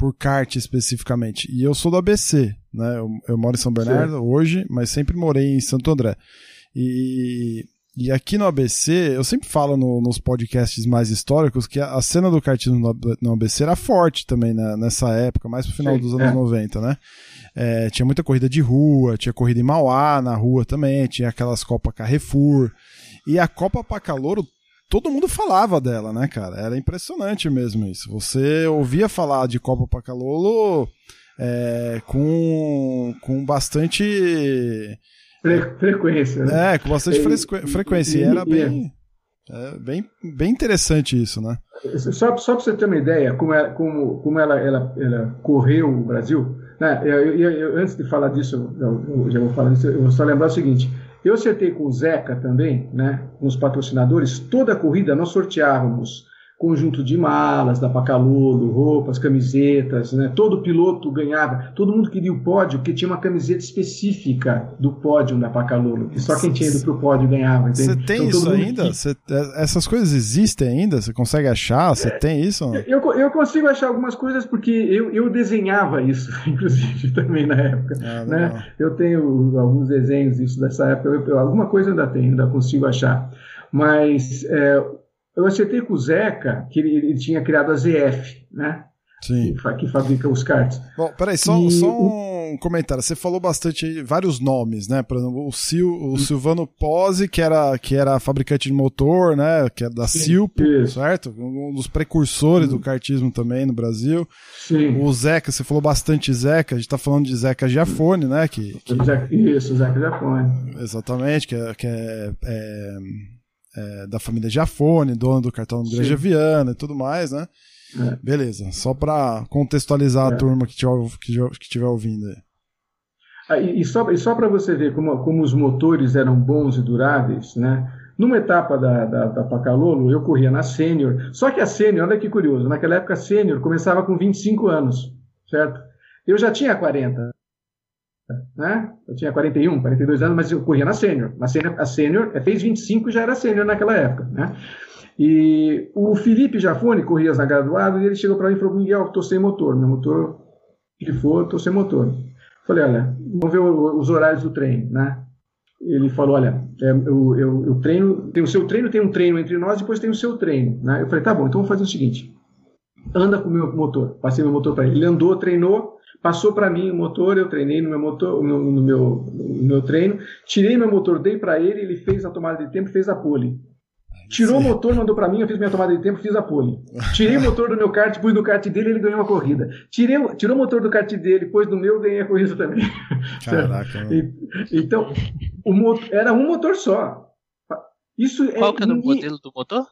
por kart especificamente. E eu sou do ABC, né? Eu, eu moro em São Bernardo Sim. hoje, mas sempre morei em Santo André. E, e aqui no ABC, eu sempre falo no, nos podcasts mais históricos que a, a cena do kartismo no, no, ABC era forte também né, nessa época, mais pro final Sim, dos anos é. 90, né? É, tinha muita corrida de rua, tinha corrida em Mauá na rua também, tinha aquelas Copa Carrefour. E a Copa Pacalouro todo mundo falava dela, né, cara? Era impressionante mesmo isso. Você ouvia falar de Copa Pacalolo é, com, com bastante. Fre frequência, né? É, com bastante frequ frequência. E, era bem, é, bem, bem interessante isso, né? Só, só para você ter uma ideia, como, ela, como, como ela, ela, ela correu o Brasil, né? Eu, eu, eu, antes de falar disso, eu, já vou falar disso, eu vou só lembrar o seguinte: eu acertei com o Zeca também, né, com os patrocinadores, toda a corrida nós sorteávamos conjunto de malas da Pacalolo, roupas, camisetas, né? Todo piloto ganhava, todo mundo queria o pódio, porque tinha uma camiseta específica do pódio da Pacalolo, que só quem tinha ido pro pódio ganhava. Você tem então, isso ainda? Cê, é, essas coisas existem ainda? Você consegue achar? Você é, tem isso? Eu, eu consigo achar algumas coisas porque eu, eu desenhava isso, inclusive, também na época. Ah, né? Eu tenho alguns desenhos disso dessa época, eu, alguma coisa ainda tenho, ainda consigo achar. Mas é, eu acertei com o Zeca que ele, ele tinha criado a ZF, né? Sim. Que, que fabrica os karts. Bom, peraí, só, e, só um comentário. Você falou bastante aí, vários nomes, né? Por exemplo, o, Sil, o Silvano Pose, que era, que era fabricante de motor, né? Que é da Sim, Silpo, isso. certo? Um dos precursores do kartismo também no Brasil. Sim. O Zeca, você falou bastante Zeca, a gente tá falando de Zeca Giafone, né? Que, que... Isso, Zeca Giafone. Exatamente, que é, que é, é é, da família Giafone, dono do cartão do Igreja Viana e tudo mais, né? É. Beleza, só para contextualizar é. a turma que tiver, que tiver ouvindo aí. Ah, e, e, só, e só para você ver como, como os motores eram bons e duráveis, né? Numa etapa da, da, da Pacalolo, eu corria na Sênior, só que a Sênior, olha que curioso, naquela época a Sênior começava com 25 anos, certo? Eu já tinha 40 né? Eu tinha 41, 42 anos, mas eu corria na sênior. Na sênior, a sênior é, fez 25 e já era sênior naquela época, né? E o Felipe Jafone corria na graduado e ele chegou para mim e falou: Miguel, estou sem motor, meu motor que for, estou sem motor. Falei: olha, vamos ver os horários do treino, né? Ele falou: olha, é, eu, eu, eu, treino, tem o seu treino, tem um treino entre nós, depois tem o seu treino, né? Eu falei: tá bom, então vamos fazer o seguinte: anda com o meu motor. Passei meu motor para ele. Ele andou, treinou, Passou para mim o motor, eu treinei no meu motor, no, no, meu, no meu treino, tirei meu motor, dei para ele, ele fez a tomada de tempo, fez a pole. Tirou Sim. o motor, mandou para mim, eu fiz minha tomada de tempo, fiz a pole. Tirei o motor do meu kart, pus no kart dele, ele ganhou uma corrida. Tirei, tirou o motor do kart dele, pôs no meu, ganhei a corrida também. Caraca. e, então, o motor, era um motor só. Isso é Qual é, que era o modelo do motor?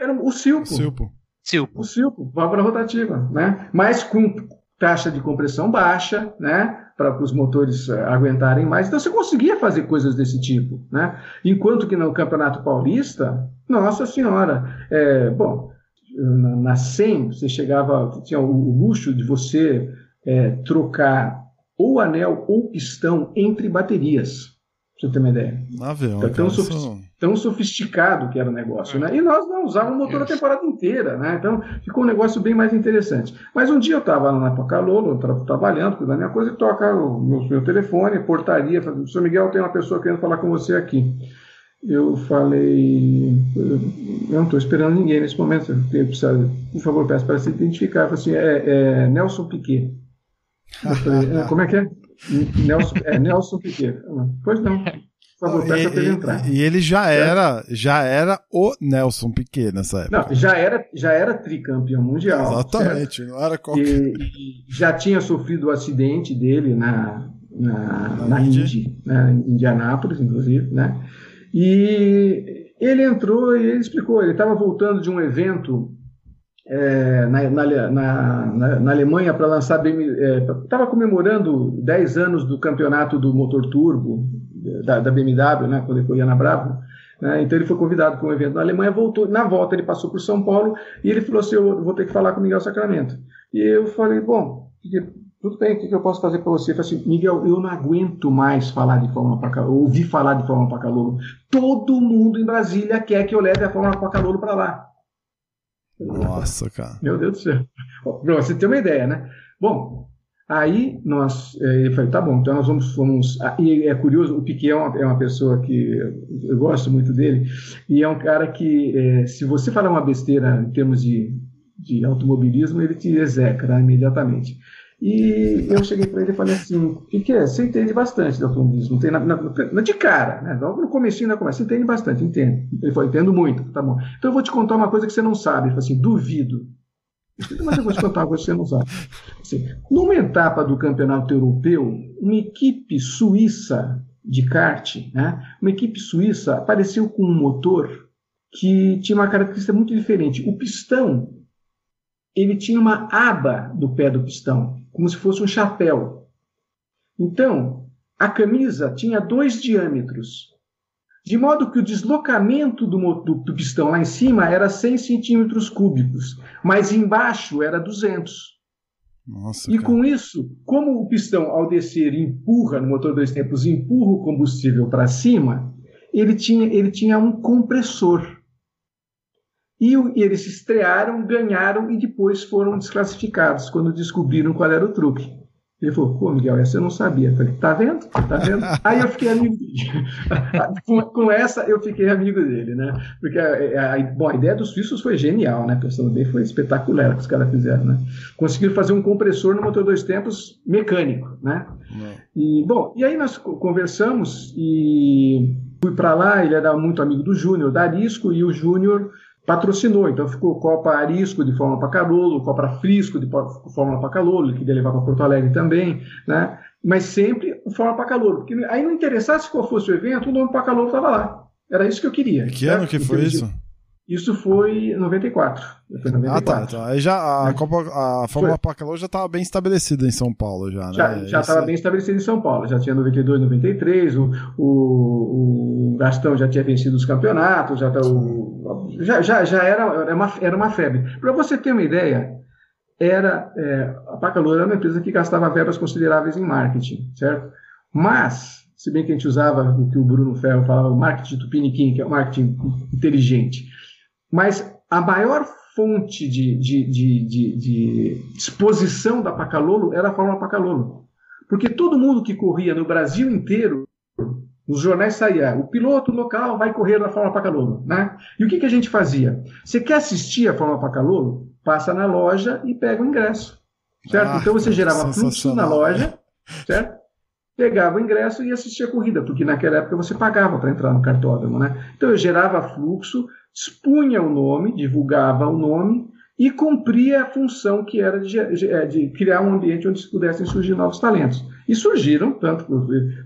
Era o Silpo. O Silpo. Silpo. O Silpo, válvula rotativa, né? Mas com taxa de compressão baixa, né? Para os motores eh, aguentarem mais. Então você conseguia fazer coisas desse tipo, né? Enquanto que no Campeonato Paulista, nossa senhora, é, bom, na, na 100 você chegava, tinha o, o luxo de você é, trocar ou anel ou pistão entre baterias. Pra você ter uma ideia. Avião, então, tão, sofisticado, tão, sofisticado que era o negócio, né? E nós não usávamos o motor a temporada inteira, né? Então ficou um negócio bem mais interessante. Mas um dia eu estava lá na Pacalolo, trabalhando, cuidando da minha coisa, e toca o meu, meu telefone, portaria, falando, Sr. Miguel, tem uma pessoa querendo falar com você aqui. Eu falei, eu não estou esperando ninguém nesse momento, eu preciso, por favor, peço para se identificar. Eu falei assim, é, é Nelson Piquet. Falei, é, como é que é? Nelson, é, Nelson Piquet. Pois não. Favor, peça para ele entrar. E ele já era, já era o Nelson Piquet nessa época. Não, já era, já era tricampeão mundial. Exatamente, certo? não era qualquer. E, e já tinha sofrido o acidente dele na, na, na, na Indy, né, em Indianápolis, inclusive, né? E ele entrou e ele explicou, ele estava voltando de um evento é, na, na, na, na, Alemanha para lançar estava é, comemorando 10 anos do campeonato do motor turbo da, da BMW, né, quando ele corria na Bravo. Né, então ele foi convidado para um evento na Alemanha, voltou, na volta ele passou por São Paulo e ele falou assim, eu vou ter que falar com o Miguel Sacramento. E eu falei, bom, tudo bem, o que eu posso fazer para você? Eu falei assim, Miguel, eu não aguento mais falar de Fórmula para ouvir falar de Fórmula para Calor. Todo mundo em Brasília quer que eu leve a Fórmula para Calor para lá. Nossa, cara. Meu Deus do céu. Pra você ter uma ideia, né? Bom, aí nós. É, ele falou, tá bom, então nós vamos. vamos e é curioso, o Piquet é uma, é uma pessoa que eu gosto muito dele, e é um cara que, é, se você falar uma besteira em termos de, de automobilismo, ele te execra imediatamente. E eu cheguei para ele e falei assim: o que, que, é? Você entende bastante de automobilismo, tem na, na, na, de cara, né? no comecinho da conversa, entende bastante, entende. Ele falou: entendo muito, tá bom. Então eu vou te contar uma coisa que você não sabe. Ele falou assim: duvido. Mas eu vou te contar uma coisa que você não sabe. Assim, numa etapa do campeonato europeu, uma equipe suíça de kart, né? uma equipe suíça apareceu com um motor que tinha uma característica muito diferente. O pistão ele tinha uma aba no pé do pistão, como se fosse um chapéu. Então, a camisa tinha dois diâmetros. de modo que o deslocamento do, do, do pistão lá em cima era 100 centímetros cúbicos, mas embaixo era 200. Nossa, e cara. com isso, como o pistão, ao descer, empurra no motor dois tempos, empurra o combustível para cima, ele tinha, ele tinha um compressor. E, e eles se estrearam, ganharam e depois foram desclassificados quando descobriram qual era o truque. Ele falou, pô, Miguel, essa eu não sabia. Eu falei, tá vendo? Tá vendo? Aí eu fiquei amigo dele. com, com, essa eu fiquei amigo dele, né? Porque a, a, bom, a ideia dos suíços foi genial, né? Pensando bem, foi espetacular o que os caras fizeram, né? Conseguiram fazer um compressor no motor dois tempos mecânico, né? Não. E, bom, e aí nós conversamos e fui para lá, ele era muito amigo do Júnior, da Arisco, e o Júnior patrocinou, então ficou Copa Arisco de Fórmula Pacalolo, Copa Frisco de Fórmula Pacalolo, ele queria levar para Porto Alegre também, né? mas sempre o Fórmula Pacalolo, porque aí não interessasse qual fosse o evento, o nome Pacalolo estava lá. Era isso que eu queria. Que ano que foi isso? Isso foi em 94. Foi 94. Ah, tá. Aí já a, Copa, a Fórmula Pacalolo já estava bem estabelecida em São Paulo, já, né? Já estava bem estabelecida em São Paulo. Já tinha 92, 93. O, o, o Gastão já tinha vencido os campeonatos. Já, o, já, já, já era, era, uma, era uma febre. Para você ter uma ideia, era é, a Pacalolo era uma empresa que gastava verbas consideráveis em marketing, certo? Mas, se bem que a gente usava o que o Bruno Ferro falava, marketing tupiniquim, que é o marketing inteligente. Mas a maior fonte de, de, de, de, exposição da Pacalolo era a Fórmula Pacalolo. Porque todo mundo que corria no Brasil inteiro, nos jornais saía, o piloto local vai correr na Fórmula Pacalolo. Né? E o que, que a gente fazia? Você quer assistir a Fórmula Pacalolo? Passa na loja e pega o ingresso. Certo? Ah, então você gerava fluxo na loja, certo? Pegava o ingresso e assistia a corrida, porque naquela época você pagava para entrar no cartódromo. Né? Então eu gerava fluxo, expunha o nome, divulgava o nome e cumpria a função que era de, é, de criar um ambiente onde pudessem surgir novos talentos. E surgiram, tanto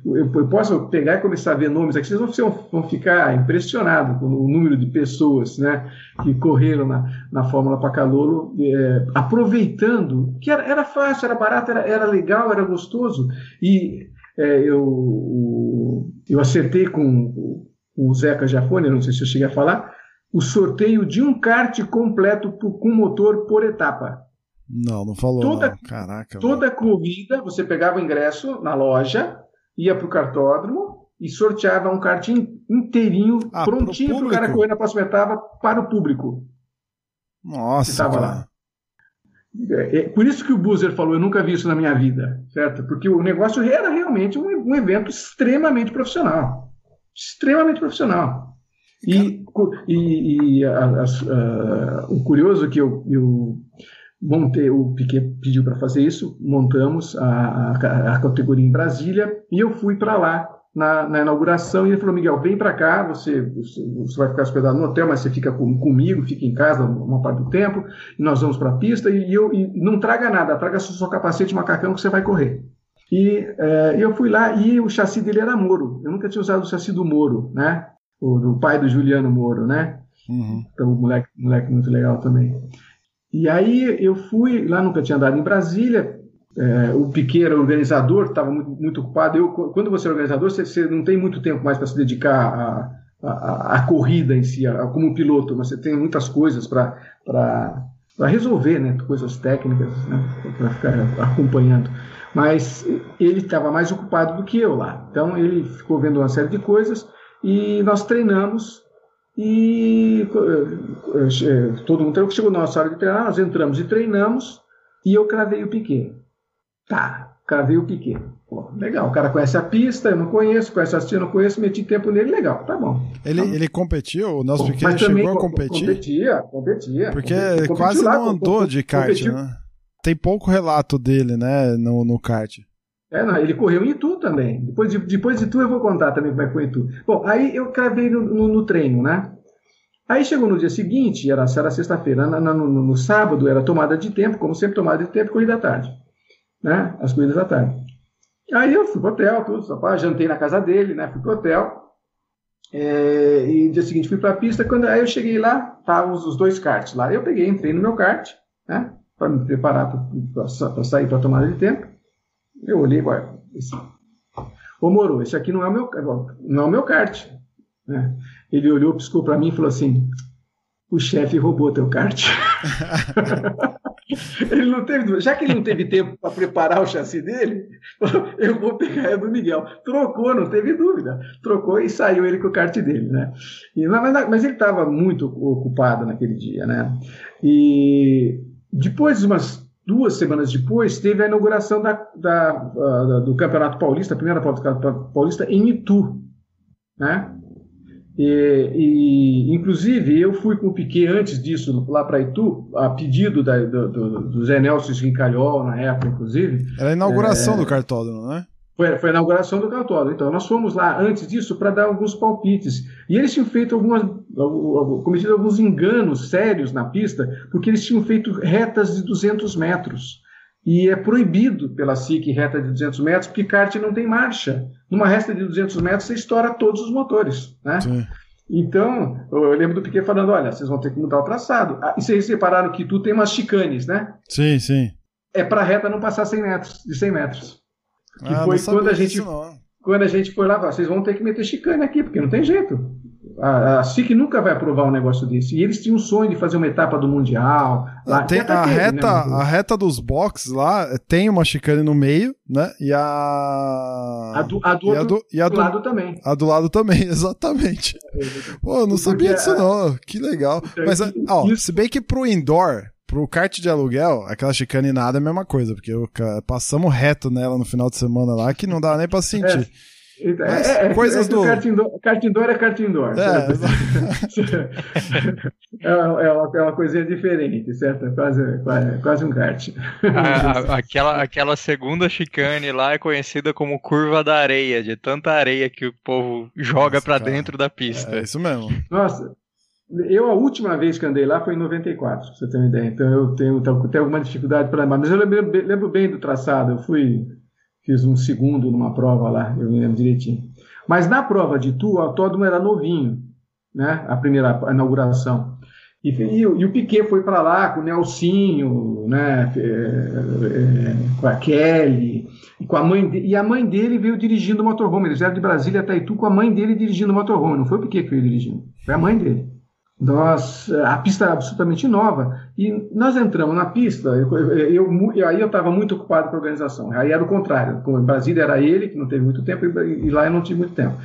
eu, posso pegar e começar a ver nomes aqui, vocês vão, vão ficar impressionados com o número de pessoas né, que correram na, na Fórmula Pacalolo, é, aproveitando, que era, era fácil, era barato, era, era legal, era gostoso. E é, eu, eu acertei com o Zeca Jafone, não sei se eu cheguei a falar, o sorteio de um kart completo com motor por etapa. Não, não falou. Toda, não. Caraca. Toda corrida, você pegava o ingresso na loja, ia para o cartódromo e sorteava um kart inteirinho, ah, prontinho para o cara correr na próxima etapa para o público. Nossa, estava lá. É, é, por isso que o Boozer falou, eu nunca vi isso na minha vida, certo? Porque o negócio era realmente um, um evento extremamente profissional. Extremamente profissional. E, e, e a, a, a, o curioso é que eu, eu montei, o Piquet pediu para fazer isso, montamos a, categoria em Brasília e eu fui para lá na, na, inauguração e ele falou: Miguel, vem para cá, você, você vai ficar hospedado no hotel, mas você fica com, comigo, fica em casa uma parte do tempo, e nós vamos para a pista e, eu, e não traga nada, traga só seu capacete e macacão que você vai correr. E é, eu fui lá e o chassi dele era Moro. Eu nunca tinha usado o chassi do Moro, né? o do pai do Juliano Moro, né? Uhum. Então, moleque, moleque muito legal também. E aí eu fui, lá nunca tinha andado em Brasília, é, o Piquet era organizador, estava muito, muito, ocupado. Eu, quando você é organizador, você, você não tem muito tempo mais para se dedicar à, corrida em si, como piloto, mas você tem muitas coisas para resolver, né? coisas técnicas, né? para ficar acompanhando. Mas ele estava mais ocupado do que eu lá. Então ele ficou vendo uma série de coisas e nós treinamos e eh, eh, todo mundo chegou na nossa hora de treinar, nós entramos e treinamos e eu cravei o piquet. Tá, cravei o piquet. Pô, legal, o cara conhece a pista, eu não conheço, conhece a pista, eu não conheço, meti tempo nele, legal, tá bom. Ele, tá ele competiu? O nosso Piquet chegou a competir? Competia, competia. Porque competia, quase lá, não andou de kart, competiu. né? Tem pouco relato dele, né, no, no kart. É, não, ele correu em Itu também. Depois de, depois de Itu eu vou contar também como é que foi em Itu. Bom, aí eu cravei no, no, no treino, né? Aí chegou no dia seguinte, era, era sexta-feira, no, no, no, sábado era tomada de tempo, como sempre tomada de tempo, corrida à tarde. Né? As corridas da tarde. Aí eu fui pro hotel, tudo, só, jantei na casa dele, né? Fui pro hotel. É, e no dia seguinte fui para a pista. Quando, aí eu cheguei lá, estavam os, os dois karts lá. Eu peguei, entrei no meu kart, né? Para me preparar para sair para tomada de tempo. Eu olhei, agora. Esse... Ô Moro, esse aqui não é o meu, não é o meu kart. Né? Ele olhou, piscou para mim e falou assim: o chefe roubou teu kart. ele não teve, já que ele não teve tempo para preparar o chassi dele, eu vou pegar a do Miguel. Trocou, não teve dúvida. Trocou e saiu ele com o kart dele, né? E, mas, mas ele estava muito ocupado naquele dia, né? E depois, umas duas semanas depois, teve a inauguração da, da, da do Campeonato Paulista, a primeira prova do Campeonato Paulista em Itu, né? E, e, inclusive, eu fui com o Piquet antes disso, lá para Itu, a pedido da, do, do, do, Zé Nelson Rincalhol, na época, inclusive. Era a inauguração é, do cartódromo, não é? Foi, foi a inauguração do cartódromo. Então, nós fomos lá antes disso para dar alguns palpites. E eles tinham feito algumas. cometido alguns enganos sérios na pista, porque eles tinham feito retas de 200 metros. E é proibido pela SIC reta de 200 metros, porque kart não tem marcha. Numa resta de 200 metros, você estoura todos os motores. Né? Sim. Então, eu lembro do Piquet falando: olha, vocês vão ter que mudar o traçado. Ah, e vocês separaram que tu tem umas chicanes, né? Sim, sim. É para a reta não passar 100 metros, de 100 metros. Que ah, foi quando a gente. Quando a gente foi lá, vocês vão ter que meter chicane aqui, porque não tem jeito a, a SIC nunca vai aprovar um negócio desse. E eles tinham um sonho de fazer uma etapa do Mundial. Lá, tem, a, teve, né, reta, né? a reta dos boxes lá tem uma chicane no meio, né? E a. A do, a do, e a do, e a do lado também. A do lado também, exatamente. Pô, não sabia disso, não. Que legal. Então, Mas, ó, se bem que pro indoor. Pro kart de aluguel, aquela chicane nada é a mesma coisa, porque eu, passamos reto nela no final de semana lá que não dá nem pra sentir. É. Então, é, é, coisas é, do. Kart indoor, é kart indoor. É, é, uma, é, uma, é uma coisinha diferente, certo? É quase, quase, quase um kart. A, aquela, aquela segunda chicane lá é conhecida como curva da areia, de tanta areia que o povo joga para dentro da pista. É isso mesmo. Nossa, eu, a última vez que andei lá foi em 94, pra você ter uma ideia. Então eu tenho, tenho alguma dificuldade para lembrar. Mas eu lembro, lembro bem do traçado. Eu fui fiz um segundo numa prova lá, eu me lembro direitinho. Mas na prova de Tu, o autódromo era novinho, né? A primeira inauguração. E, e, e, o Piquet foi para lá com o Nelsinho, né? É, é, com a Kelly, e, com a mãe de, e a mãe dele veio dirigindo o motorhome. Eles eram de Brasília até Itu com a mãe dele dirigindo o motorhome. Não foi o Piquet que veio dirigindo, foi a mãe dele. Nós, a pista era absolutamente nova e nós entramos na pista. Eu, eu, eu aí eu estava muito ocupado com a organização. Aí era o contrário. Em Brasília era ele que não teve muito tempo e, e lá eu não tive muito tempo.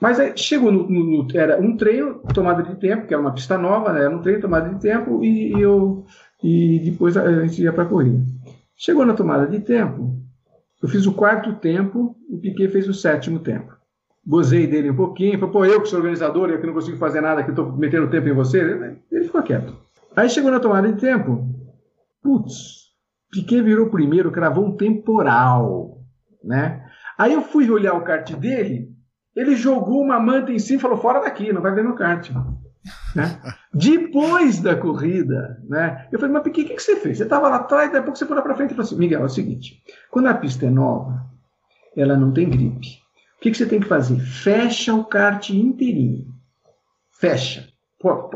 Mas aí chegou no, no, era um treino tomada de tempo, que era uma pista nova, né? Era um treino tomada de tempo e, e eu e depois a gente ia para a corrida. Chegou na tomada de tempo, eu fiz o quarto tempo, o Piquet fez o sétimo tempo gozei dele um pouquinho, falou, pô, eu que sou organizador, eu que não consigo fazer nada, que estou metendo tempo em você, ele ficou quieto. Aí chegou na tomada de tempo, putz, Piquet virou primeiro, cravou um temporal, né? Aí eu fui olhar o kart dele, ele jogou uma manta em cima e falou, fora daqui, não vai ver no kart. Né? Depois da corrida, né? Eu falei, mas Piquet, o que, que você fez? Você estava lá atrás, daqui a pouco você foi lá para frente e falou assim, Miguel, é o seguinte, quando a pista é nova, ela não tem gripe que, que você tem que fazer? Fecha o kart inteirinho. Fecha.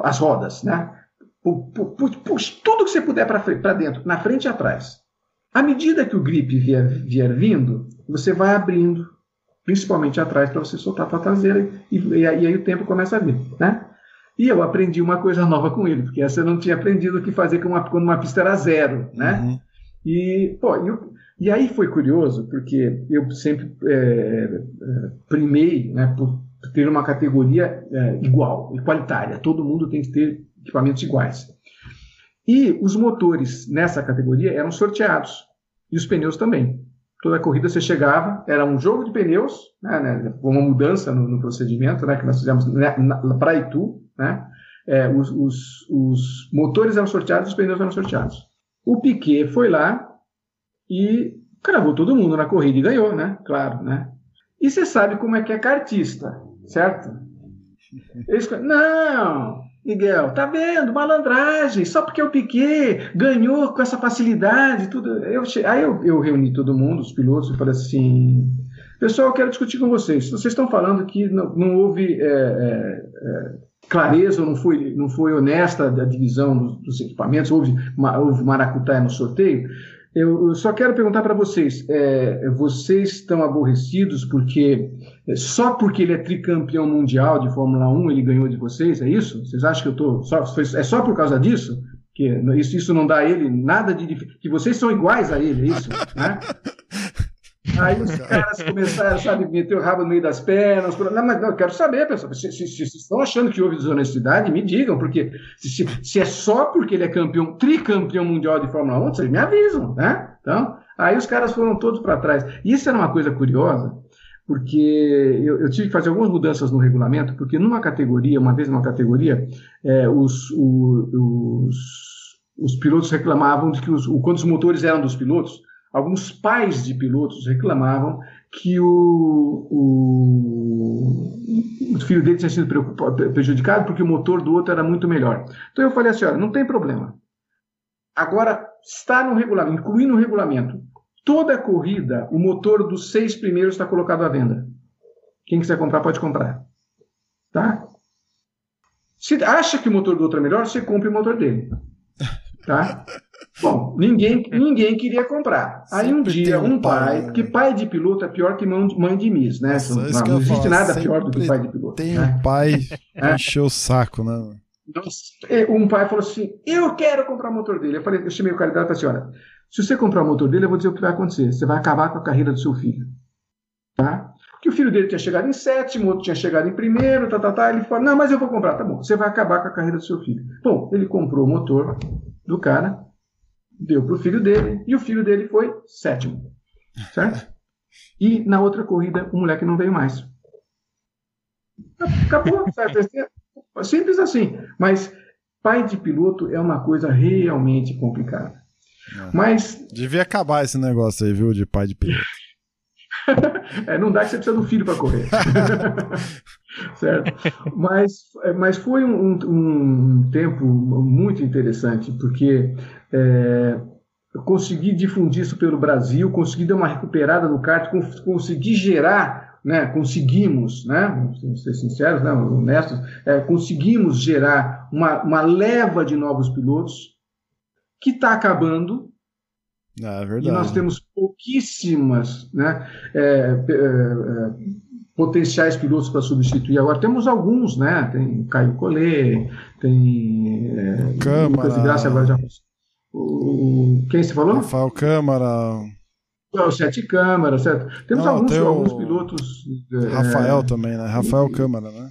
As rodas, né? Puxa tudo que você puder para dentro, na frente e atrás. À medida que o grip vier, vier vindo, você vai abrindo, principalmente atrás, para você soltar para a traseira e, e, aí o tempo começa a vir, né? E eu aprendi uma coisa nova com ele, porque essa eu não tinha aprendido o que fazer quando uma, quando uma pista era zero, né? Uhum. E, pô, eu, e aí foi curioso, porque eu sempre é, é, primei né, por ter uma categoria é, igual, igualitária. Todo mundo tem que ter equipamentos iguais. E os motores nessa categoria eram sorteados. E os pneus também. Toda corrida você chegava, era um jogo de pneus, né, né, uma mudança no, no, procedimento né, que nós fizemos para Itu. Né, é, os, os, os motores eram sorteados, os pneus eram sorteados. O Piquet foi lá e cravou todo mundo na corrida e ganhou, né? Claro, né? E você sabe como é que é cartista, certo? Eles, não, Miguel, tá vendo? Malandragem, só porque o Piquet ganhou com essa facilidade, tudo. Eu, aí eu, eu reuni todo mundo, os pilotos, e falei assim: pessoal, eu quero discutir com vocês. Vocês estão falando que não, não houve é, é, é, clareza, não foi, não foi honesta a divisão dos, dos equipamentos, houve, houve maracutaia no sorteio. Eu, só quero perguntar para vocês: é, vocês estão aborrecidos porque é, só porque ele é tricampeão mundial de Fórmula 1 ele ganhou de vocês? É isso? Vocês acham que eu tô só, é só por causa disso? Que isso, isso não dá a ele nada de que vocês são iguais a ele, é isso? Né? Aí os caras começaram, sabe, meter o rabo no meio das pernas. Não, mas não, eu quero saber, pessoal. Se, se, se, se, estão achando que houve desonestidade, me digam, porque se, é só porque ele é campeão, tricampeão mundial de Fórmula 1, vocês me avisam, né? Então, aí os caras foram todos para trás. E isso era uma coisa curiosa, porque eu, eu, tive que fazer algumas mudanças no regulamento, porque numa categoria, uma vez numa categoria, é, os, o, os, os pilotos reclamavam de que os, quando os motores eram dos pilotos, alguns pais de pilotos reclamavam que o, o, o filho dele tinha sido prejudicado porque o motor do outro era muito melhor. Então eu falei assim: olha, não tem problema. Agora, está no regulamento, incluindo o regulamento, toda corrida, o motor dos seis primeiros está colocado à venda. Quem quiser comprar, pode comprar. Tá? Se acha que o motor do outro é melhor, você compre o motor dele. Tá? Bom, ninguém, ninguém queria comprar. Aí um dia, um pai, porque né? pai de piloto é pior que mãe de Miss, né? Nossa, não, não existe nada pior do que pai de piloto. Tem né? um pai é. encheu o saco, né? Um pai falou assim: Eu quero comprar o motor dele. Eu falei, eu chamei o cara e falei assim: olha, se você comprar o motor dele, eu vou dizer o que vai acontecer. Você vai acabar com a carreira do seu filho. Tá? Porque o filho dele tinha chegado em sétimo, outro tinha chegado em primeiro, tá, tá, tá. Ele falou: Não, mas eu vou comprar. Tá bom, você vai acabar com a carreira do seu filho. Bom, ele comprou o motor do cara deu para o filho dele, e o filho dele foi sétimo. Certo? E na outra corrida, o moleque não veio mais. Acabou, certo? É simples assim. Mas pai de piloto é uma coisa realmente complicada. É. Mas. Devia acabar esse negócio aí, viu, de pai de piloto. é, não dá que você precisa do filho para correr. certo? Mas, mas foi um, um, tempo muito interessante, porque é, consegui difundir isso pelo Brasil, consegui dar uma recuperada no kart, consegui gerar, né, conseguimos, né, vamos ser sinceros, né, honestos, é, conseguimos gerar uma, uma leva de novos pilotos que está acabando, é verdade. E nós temos pouquíssimas né, é, é, é potenciais pilotos para substituir. Agora temos alguns, né? Tem Caio Collet, tem é, Câmara. Lucas de Graça agora já. O, quem se falou? Rafael Câmara. O Sete Câmara, certo? Temos Não, alguns, alguns pilotos. É, Rafael também, né? Rafael e, Câmara, né?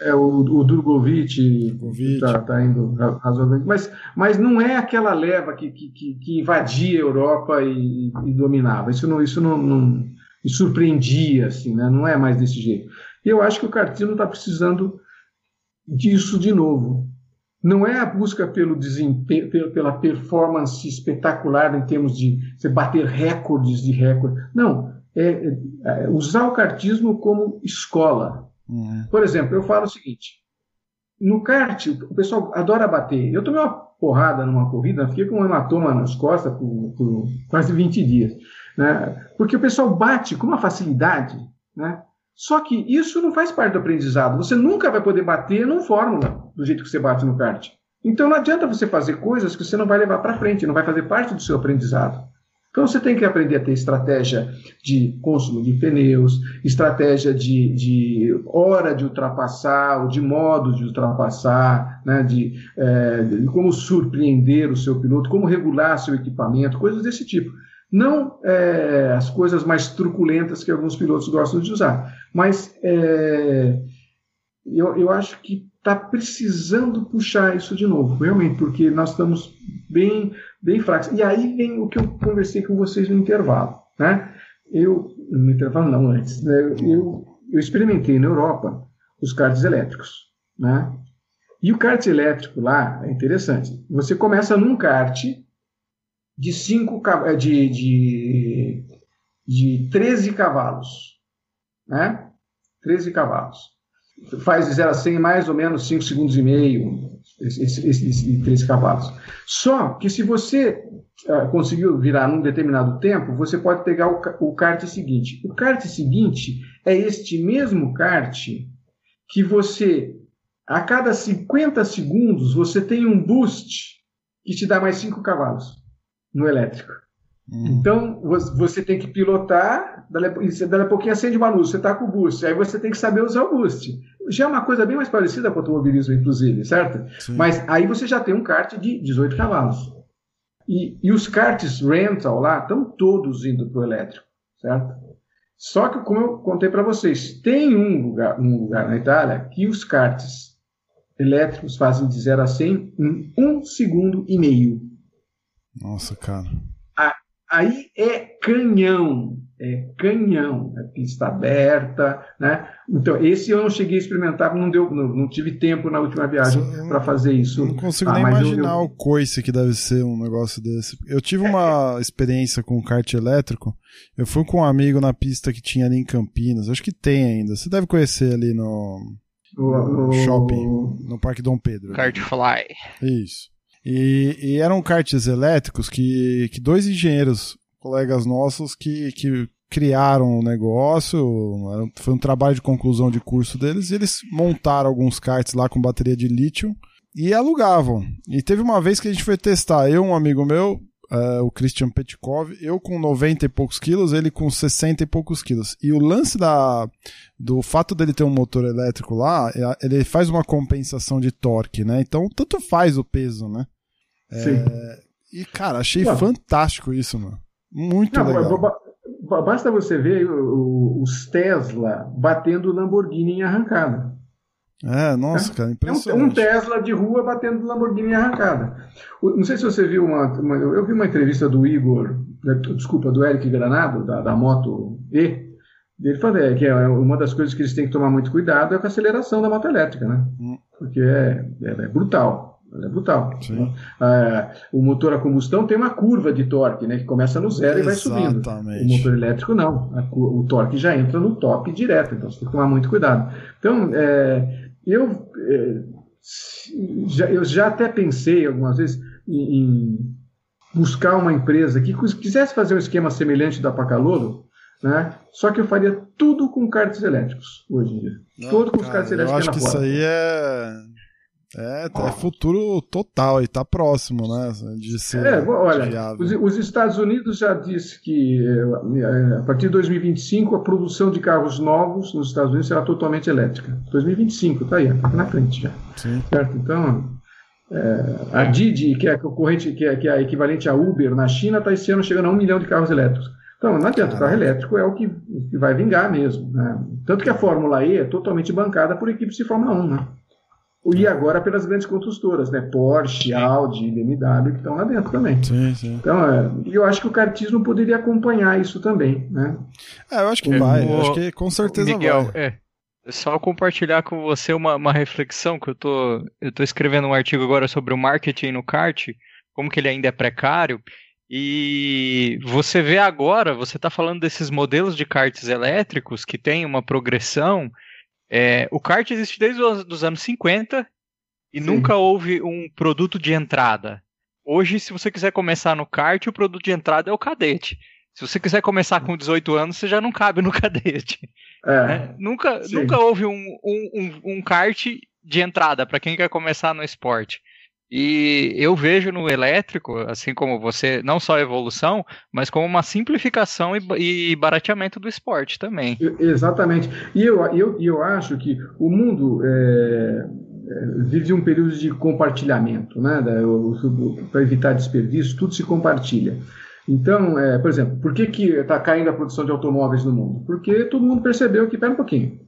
É, o, o Drogovic está tá indo razoavelmente. Mas, mas não é aquela leva que, que, que invadia a Europa e, e dominava. Isso não, isso não, não me surpreendia, assim, né? não é mais desse jeito. E eu acho que o Cartino está precisando disso de novo. Não é a busca pelo desempenho, pela performance espetacular em termos de você bater recordes de recorde. Não, é, é usar o cartismo como escola. Uhum. Por exemplo, eu falo o seguinte: no kart, o pessoal adora bater. Eu tomei uma porrada numa corrida, fiquei com um hematoma nas costas por, por quase 20 dias. Né? Porque o pessoal bate com uma facilidade, né? Só que isso não faz parte do aprendizado. Você nunca vai poder bater num fórmula do jeito que você bate no kart. Então não adianta você fazer coisas que você não vai levar para frente, não vai fazer parte do seu aprendizado. Então você tem que aprender a ter estratégia de consumo de pneus, estratégia de, de hora de ultrapassar, ou de modo de ultrapassar, né, de, é, de como surpreender o seu piloto, como regular seu equipamento, coisas desse tipo. Não é, as coisas mais truculentas que alguns pilotos gostam de usar, mas é, eu, eu acho que está precisando puxar isso de novo, realmente, porque nós estamos bem, bem fracos. E aí vem o que eu conversei com vocês no intervalo. Né? Eu, no intervalo não, antes, né? eu, eu experimentei na Europa os karts elétricos. Né? E o kart elétrico lá é interessante. Você começa num kart de, cinco, eh, de, de, de 13 cavalos. Né? 13 cavalos. Faz de 0 a 100 em mais ou menos 5 segundos e meio, esses esse, esse 13 cavalos. Só que se você uh, conseguiu virar num determinado tempo, você pode pegar o, o kart seguinte. O kart seguinte é este mesmo kart que você, a cada 50 segundos, você tem um boost que te dá mais 5 cavalos no elétrico. Uhum. Então, você tem que pilotar, dali a pouquinho acende uma luz, você está com o boost, aí você tem que saber usar o boost. Já é uma coisa bem mais parecida com o automobilismo, inclusive, certo? Sim. Mas aí você já tem um kart de 18 cavalos. E, e os karts rental lá estão todos indo para o elétrico, certo? Só que, como eu contei para vocês, tem um lugar, um lugar na Itália que os karts elétricos fazem de 0 a 100 em um segundo e meio. Nossa, cara. Aí é canhão, é canhão, é pista aberta, né? Então, esse eu não cheguei a experimentar, não deu, não, não tive tempo na última viagem para fazer isso. Não consigo ah, nem imaginar eu, eu... o coice que deve ser um negócio desse. Eu tive uma experiência com kart elétrico. Eu fui com um amigo na pista que tinha ali em Campinas. Acho que tem ainda. Você deve conhecer ali no, no, no shopping, no Parque Dom Pedro. Kartfly. Isso. E, e, eram karts elétricos que, que dois engenheiros, colegas nossos, que, que criaram o negócio, foi um trabalho de conclusão de curso deles, e eles montaram alguns karts lá com bateria de lítio e alugavam. E teve uma vez que a gente foi testar, eu um amigo meu, uh, o Christian Petkov, eu com 90 e poucos quilos, ele com 60 e poucos quilos. E o lance da, do fato dele ter um motor elétrico lá, é, ele faz uma compensação de torque, né? Então, tanto faz o peso, né? É, e, cara, achei não. fantástico isso, mano. Muito não, legal. Basta você ver os Tesla batendo Lamborghini em arrancada. É, nossa, cara, impressionante. É um, um, Tesla de rua batendo Lamborghini em arrancada. Não sei se você viu uma, uma, Eu vi uma entrevista do Igor, desculpa, do Eric Granado, da, da Moto E. Ele falou é, que é uma das coisas que eles têm que tomar muito cuidado é com a aceleração da moto elétrica, né? Hum. Porque é, é, é brutal. É brutal. Né? Ah, o motor a combustão tem uma curva de torque, né, que começa no zero Exatamente. e vai subindo. O motor elétrico não. O torque já entra no top direto, então você tem que tomar muito cuidado. Então, é, eu, é, já, eu já até pensei algumas vezes em, em buscar uma empresa que quisesse fazer um esquema semelhante da Pacalolo, né? Só que eu faria tudo com cartas elétricos hoje em dia. Não, Todo com os cartas elétricos. Eu acho que isso aí é é, é futuro total e tá próximo, né? De ser é, olha, os, os, Estados Unidos já disse que é, a partir de 2025 a produção de carros novos nos Estados Unidos será totalmente elétrica. 2025, tá aí, tá na frente já. Sim. Certo? Então, é, a Didi, que é a concorrente, que é, que é a equivalente a Uber na China, está esse ano chegando a um milhão de carros elétricos. Então, não adianta, o carro elétrico é o que, que vai vingar mesmo. Né? Tanto que a Fórmula E é totalmente bancada por equipes de Fórmula 1, né? E agora pelas grandes construtoras, né? Porsche, Audi, BMW, que estão lá dentro também. Sim, sim. Então, é, eu acho que o cartismo poderia acompanhar isso também, né? É, eu acho que vai. O, acho que com certeza Miguel, vai. É. Só compartilhar com você uma, uma reflexão que eu tô, eu tô escrevendo um artigo agora sobre o marketing no kart, como que ele ainda é precário. E você vê agora, você está falando desses modelos de karts elétricos que tem uma progressão é, o kart existe desde os anos 50 e Sim. nunca houve um produto de entrada. Hoje, se você quiser começar no kart, o produto de entrada é o cadete. Se você quiser começar com 18 anos, você já não cabe no cadete. É, né? nunca, nunca houve um, um, um, um kart de entrada para quem quer começar no esporte. E eu vejo no elétrico, assim como você, não só a evolução, mas como uma simplificação e, e barateamento do esporte também. Exatamente. E eu, eu, eu acho que o mundo é, é, vive um período de compartilhamento, né? Para evitar desperdício, tudo se compartilha. Então, é, por exemplo, por que está caindo a produção de automóveis no mundo? Porque todo mundo percebeu que, pera um pouquinho,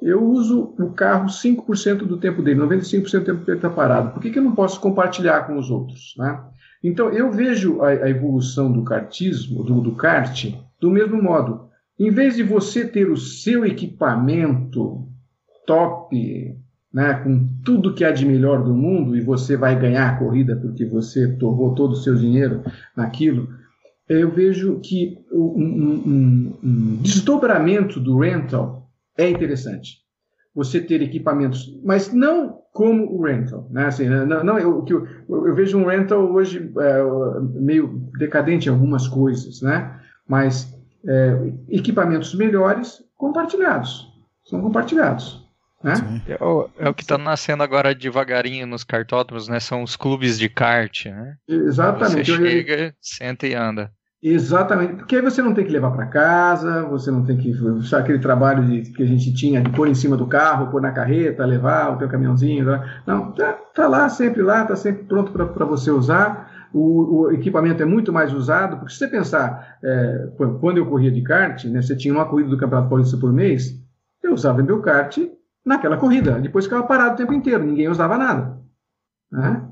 eu uso o carro 5% do tempo dele, 95% do tempo dele está parado. Por que, que eu não posso compartilhar com os outros? Né? Então, eu vejo a, a evolução do kartismo, do, do kart, do mesmo modo. Em vez de você ter o seu equipamento top, né, com tudo que há de melhor do mundo, e você vai ganhar a corrida porque você torrou todo o seu dinheiro naquilo, eu vejo que um, um, um, um desdobramento do rental é interessante você ter equipamentos, mas não como o rental, né? Assim, não, não eu, eu, eu vejo um rental hoje é, meio decadente em algumas coisas, né? Mas é, equipamentos melhores compartilhados, são compartilhados. Né? É, o, é o que está nascendo agora devagarinho nos cartódromos, né? São os clubes de kart, né? Exatamente. Você chega, senta e anda. Exatamente, porque aí você não tem que levar para casa, você não tem que. Sabe aquele trabalho de, que a gente tinha de pôr em cima do carro, pôr na carreta, levar o teu caminhãozinho. Não, tá, tá lá, sempre lá, tá sempre pronto para você usar. O, o, equipamento é muito mais usado, porque se você pensar, é, quando eu corria de kart, né, você tinha uma corrida do Campeonato Paulista por mês, eu usava meu kart naquela corrida, depois ficava parado o tempo inteiro, ninguém usava nada. Né?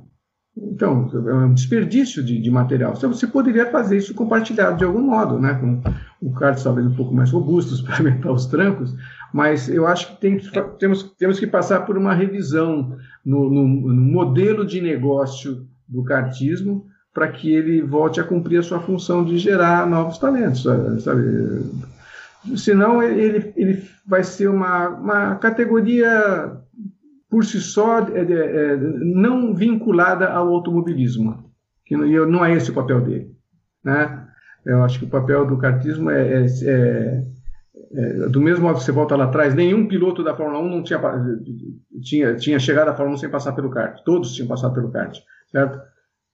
Então, é um desperdício de, de, material. Então, você poderia fazer isso compartilhado de algum modo, né? com o kart talvez um pouco mais robustos para aumentar os trancos, mas eu acho que tem, temos, temos que passar por uma revisão no, no, no modelo de negócio do kartismo para que ele volte a cumprir a sua função de gerar novos talentos, sabe? Senão ele, ele vai ser uma, uma categoria por si só é, é, é, não vinculada ao automobilismo, que não, não é esse o papel dele, né? Eu acho que o papel do kartismo é, é, é, é, do mesmo modo que você volta lá atrás, nenhum piloto da Fórmula 1 não tinha, tinha, tinha chegado à Fórmula 1 sem passar pelo kart, todos tinham passado pelo kart, certo?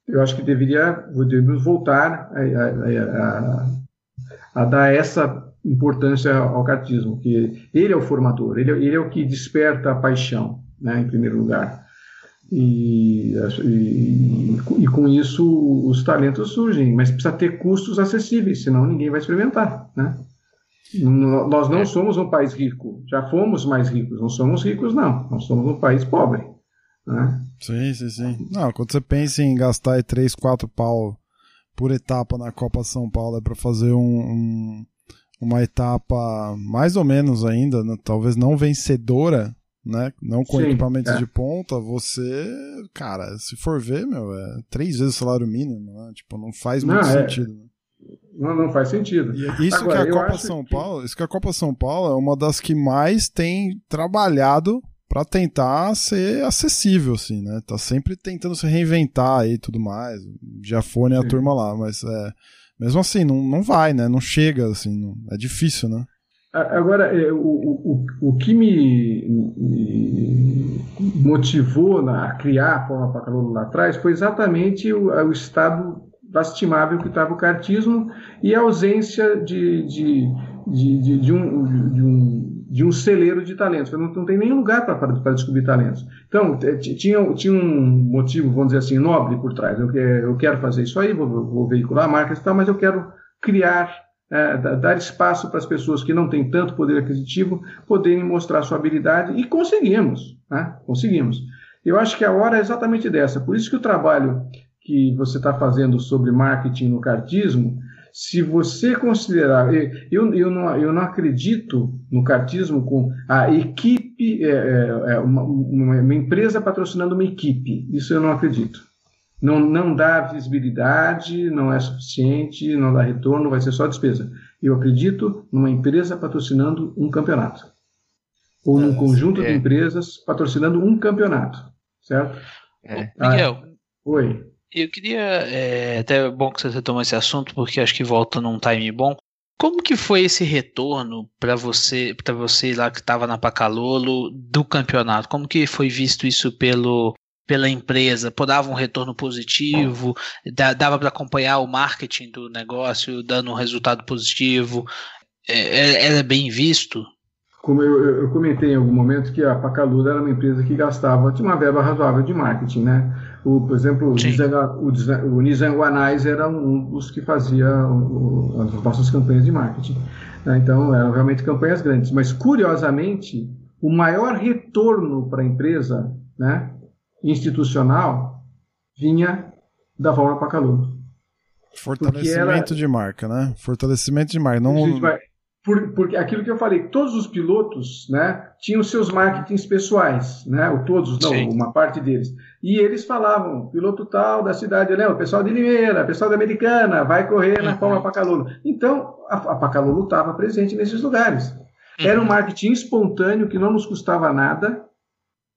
Eu acho que deveria, deveríamos voltar a, a, a, a dar essa importância ao kartismo, que ele é o formador, ele, ele é o que desperta a paixão, né, em primeiro lugar. E, e, e, com isso os talentos surgem, mas precisa ter custos acessíveis, senão ninguém vai experimentar, né? Nós não somos um país rico, já fomos mais ricos, não somos ricos não, nós somos um país pobre, né? Sim, sim, sim. Não, quando você pensa em gastar 3, 4 pau por etapa na Copa São Paulo é para fazer um, um, uma etapa mais ou menos ainda, né? talvez não vencedora, né? Não com Sim, equipamentos é. de ponta, você, cara, se for ver, meu, é três vezes o salário mínimo, né? Tipo, não faz muito é. sentido. Né? Não, não faz sentido. E isso Agora, que a Copa São que... Paulo, isso que a Copa São Paulo é uma das que mais tem trabalhado para tentar ser acessível, assim, né? Tá sempre tentando se reinventar e tudo mais. Já foi né, a turma lá, mas é, mesmo assim, não, não vai, né? Não chega, assim, não, é difícil, né? Agora, é, o, o, o que me, motivou a criar a Forma Pacalolo lá atrás foi exatamente o, o estado lastimável que estava o cartismo e a ausência de, de, de, de, um, de, um, de um celeiro de talentos. Não, não tem nenhum lugar para descobrir talentos. Então, tinha, tinha um motivo, vamos dizer assim, nobre por trás. Eu, eu quero fazer isso aí, vou, vou veicular marcas e tal, mas eu quero criar é, dar espaço para as pessoas que não têm tanto poder aquisitivo poderem mostrar sua habilidade e conseguimos, né? conseguimos. Eu acho que a hora é exatamente dessa. Por isso que o trabalho que você está fazendo sobre marketing no cartismo, se você considerar, eu, eu, não, eu não acredito no cartismo com a equipe, é, é, é uma, uma empresa patrocinando uma equipe. Isso eu não acredito não, não dá visibilidade, não é suficiente, não dá retorno, vai ser só despesa. Eu acredito numa empresa patrocinando um campeonato. Ou num é, conjunto é. de empresas patrocinando um campeonato. Certo? É. Miguel. Ah, oi. Eu queria. É até bom que você retomou esse assunto, porque acho que volta num time bom. Como que foi esse retorno para você, para você lá que estava na Pacalolo do campeonato? Como que foi visto isso pelo pela empresa, pô, dava um retorno positivo, dava para acompanhar o marketing do negócio, dando um resultado positivo, é, é, é bem visto? Como eu, eu, comentei em algum momento que a Pacaluda era uma empresa que gastava, tinha uma verba razoável de marketing, né? O, por exemplo, o Nizan, o, o Nizam Guanais era um dos que fazia o, as nossas campanhas de marketing. Né? Então, eram realmente campanhas grandes. Mas, curiosamente, o maior retorno para a empresa, né, institucional vinha da Valma Pacaludo. Fortalecimento de marca, né? Fortalecimento de marca. Não... Por, porque aquilo que eu falei, todos os pilotos né, tinham seus marketings pessoais, né? Ou todos, não, Sim. uma parte deles. E eles falavam, piloto tal da cidade, né, o pessoal de Limeira, pessoal da Americana, vai correr na Palma uhum. Pacalolo. Então, a, a Pacalolo estava presente nesses lugares. Uhum. Era um marketing espontâneo que não nos custava nada,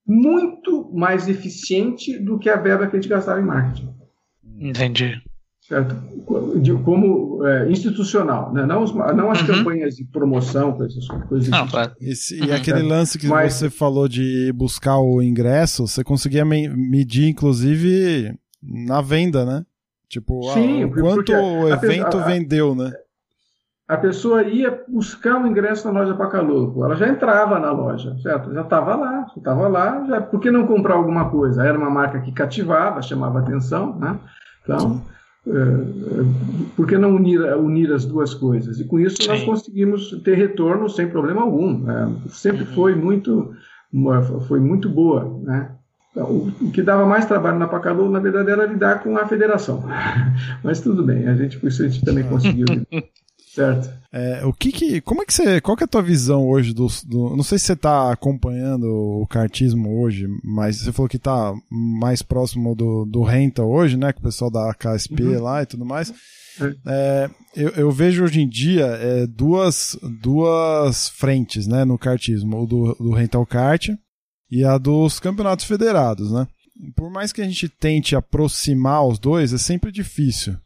muito mais eficiente do que a verba que a gente gastava em marketing. Entendi. Certo? Como é, institucional, né? não, os, não as uhum. campanhas de promoção, essas coisas. Não, claro. Esse, e uhum. aquele lance que Mas, você falou de buscar o ingresso, você conseguia me medir, inclusive, na venda, né? Tipo, Sim, ah, o quanto o evento a, a, vendeu, né? A pessoa ia buscar um ingresso na loja Pacaloco. Ela já entrava na loja, certo? Já estava lá, estava lá. Já, por que não comprar alguma coisa? Era uma marca que cativava, chamava atenção, né? Então, é, é, por que não unir, unir as duas coisas? E com isso Sim. nós conseguimos ter retorno sem problema algum. Né? Sempre uhum. foi muito, foi muito boa, né? O, que dava mais trabalho na Pacalu, na verdade, era lidar com a federação. Mas tudo bem, a gente, por isso a gente também conseguiu. certo. É, o que que, como é que você, qual que é a tua visão hoje do, do não sei se você está acompanhando o kartismo hoje, mas você falou que está mais próximo do, do Renta hoje, né, com o pessoal da KSP uhum. lá e tudo mais. É, é eu, eu, vejo hoje em dia é, duas, duas frentes, né, no kartismo, o do, do Rental Kart e a dos campeonatos federados, né? Por mais que a gente tente aproximar os dois, é sempre difícil.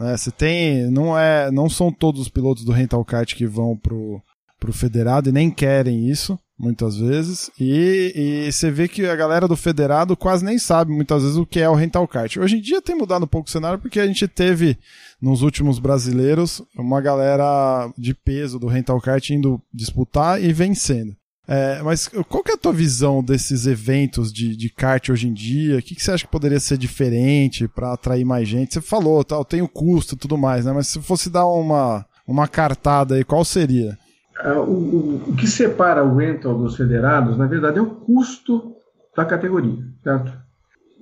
Né? Você tem, não é, não são todos os pilotos do rental kart que vão pro, pro federado e nem querem isso muitas vezes. E, e você vê que a galera do federado quase nem sabe muitas vezes o que é o rental kart. Hoje em dia tem mudado um pouco o cenário porque a gente teve nos últimos brasileiros uma galera de peso do rental kart indo disputar e vencendo. É, mas qual que é a tua visão desses eventos de, de kart hoje em dia? O que, que você acha que poderia ser diferente para atrair mais gente? Você falou, tal, tem o custo e tudo mais, né? Mas se fosse dar uma, uma cartada aí, qual seria? É, o, o, o que separa o rental dos federados, na verdade, é o custo da categoria, certo?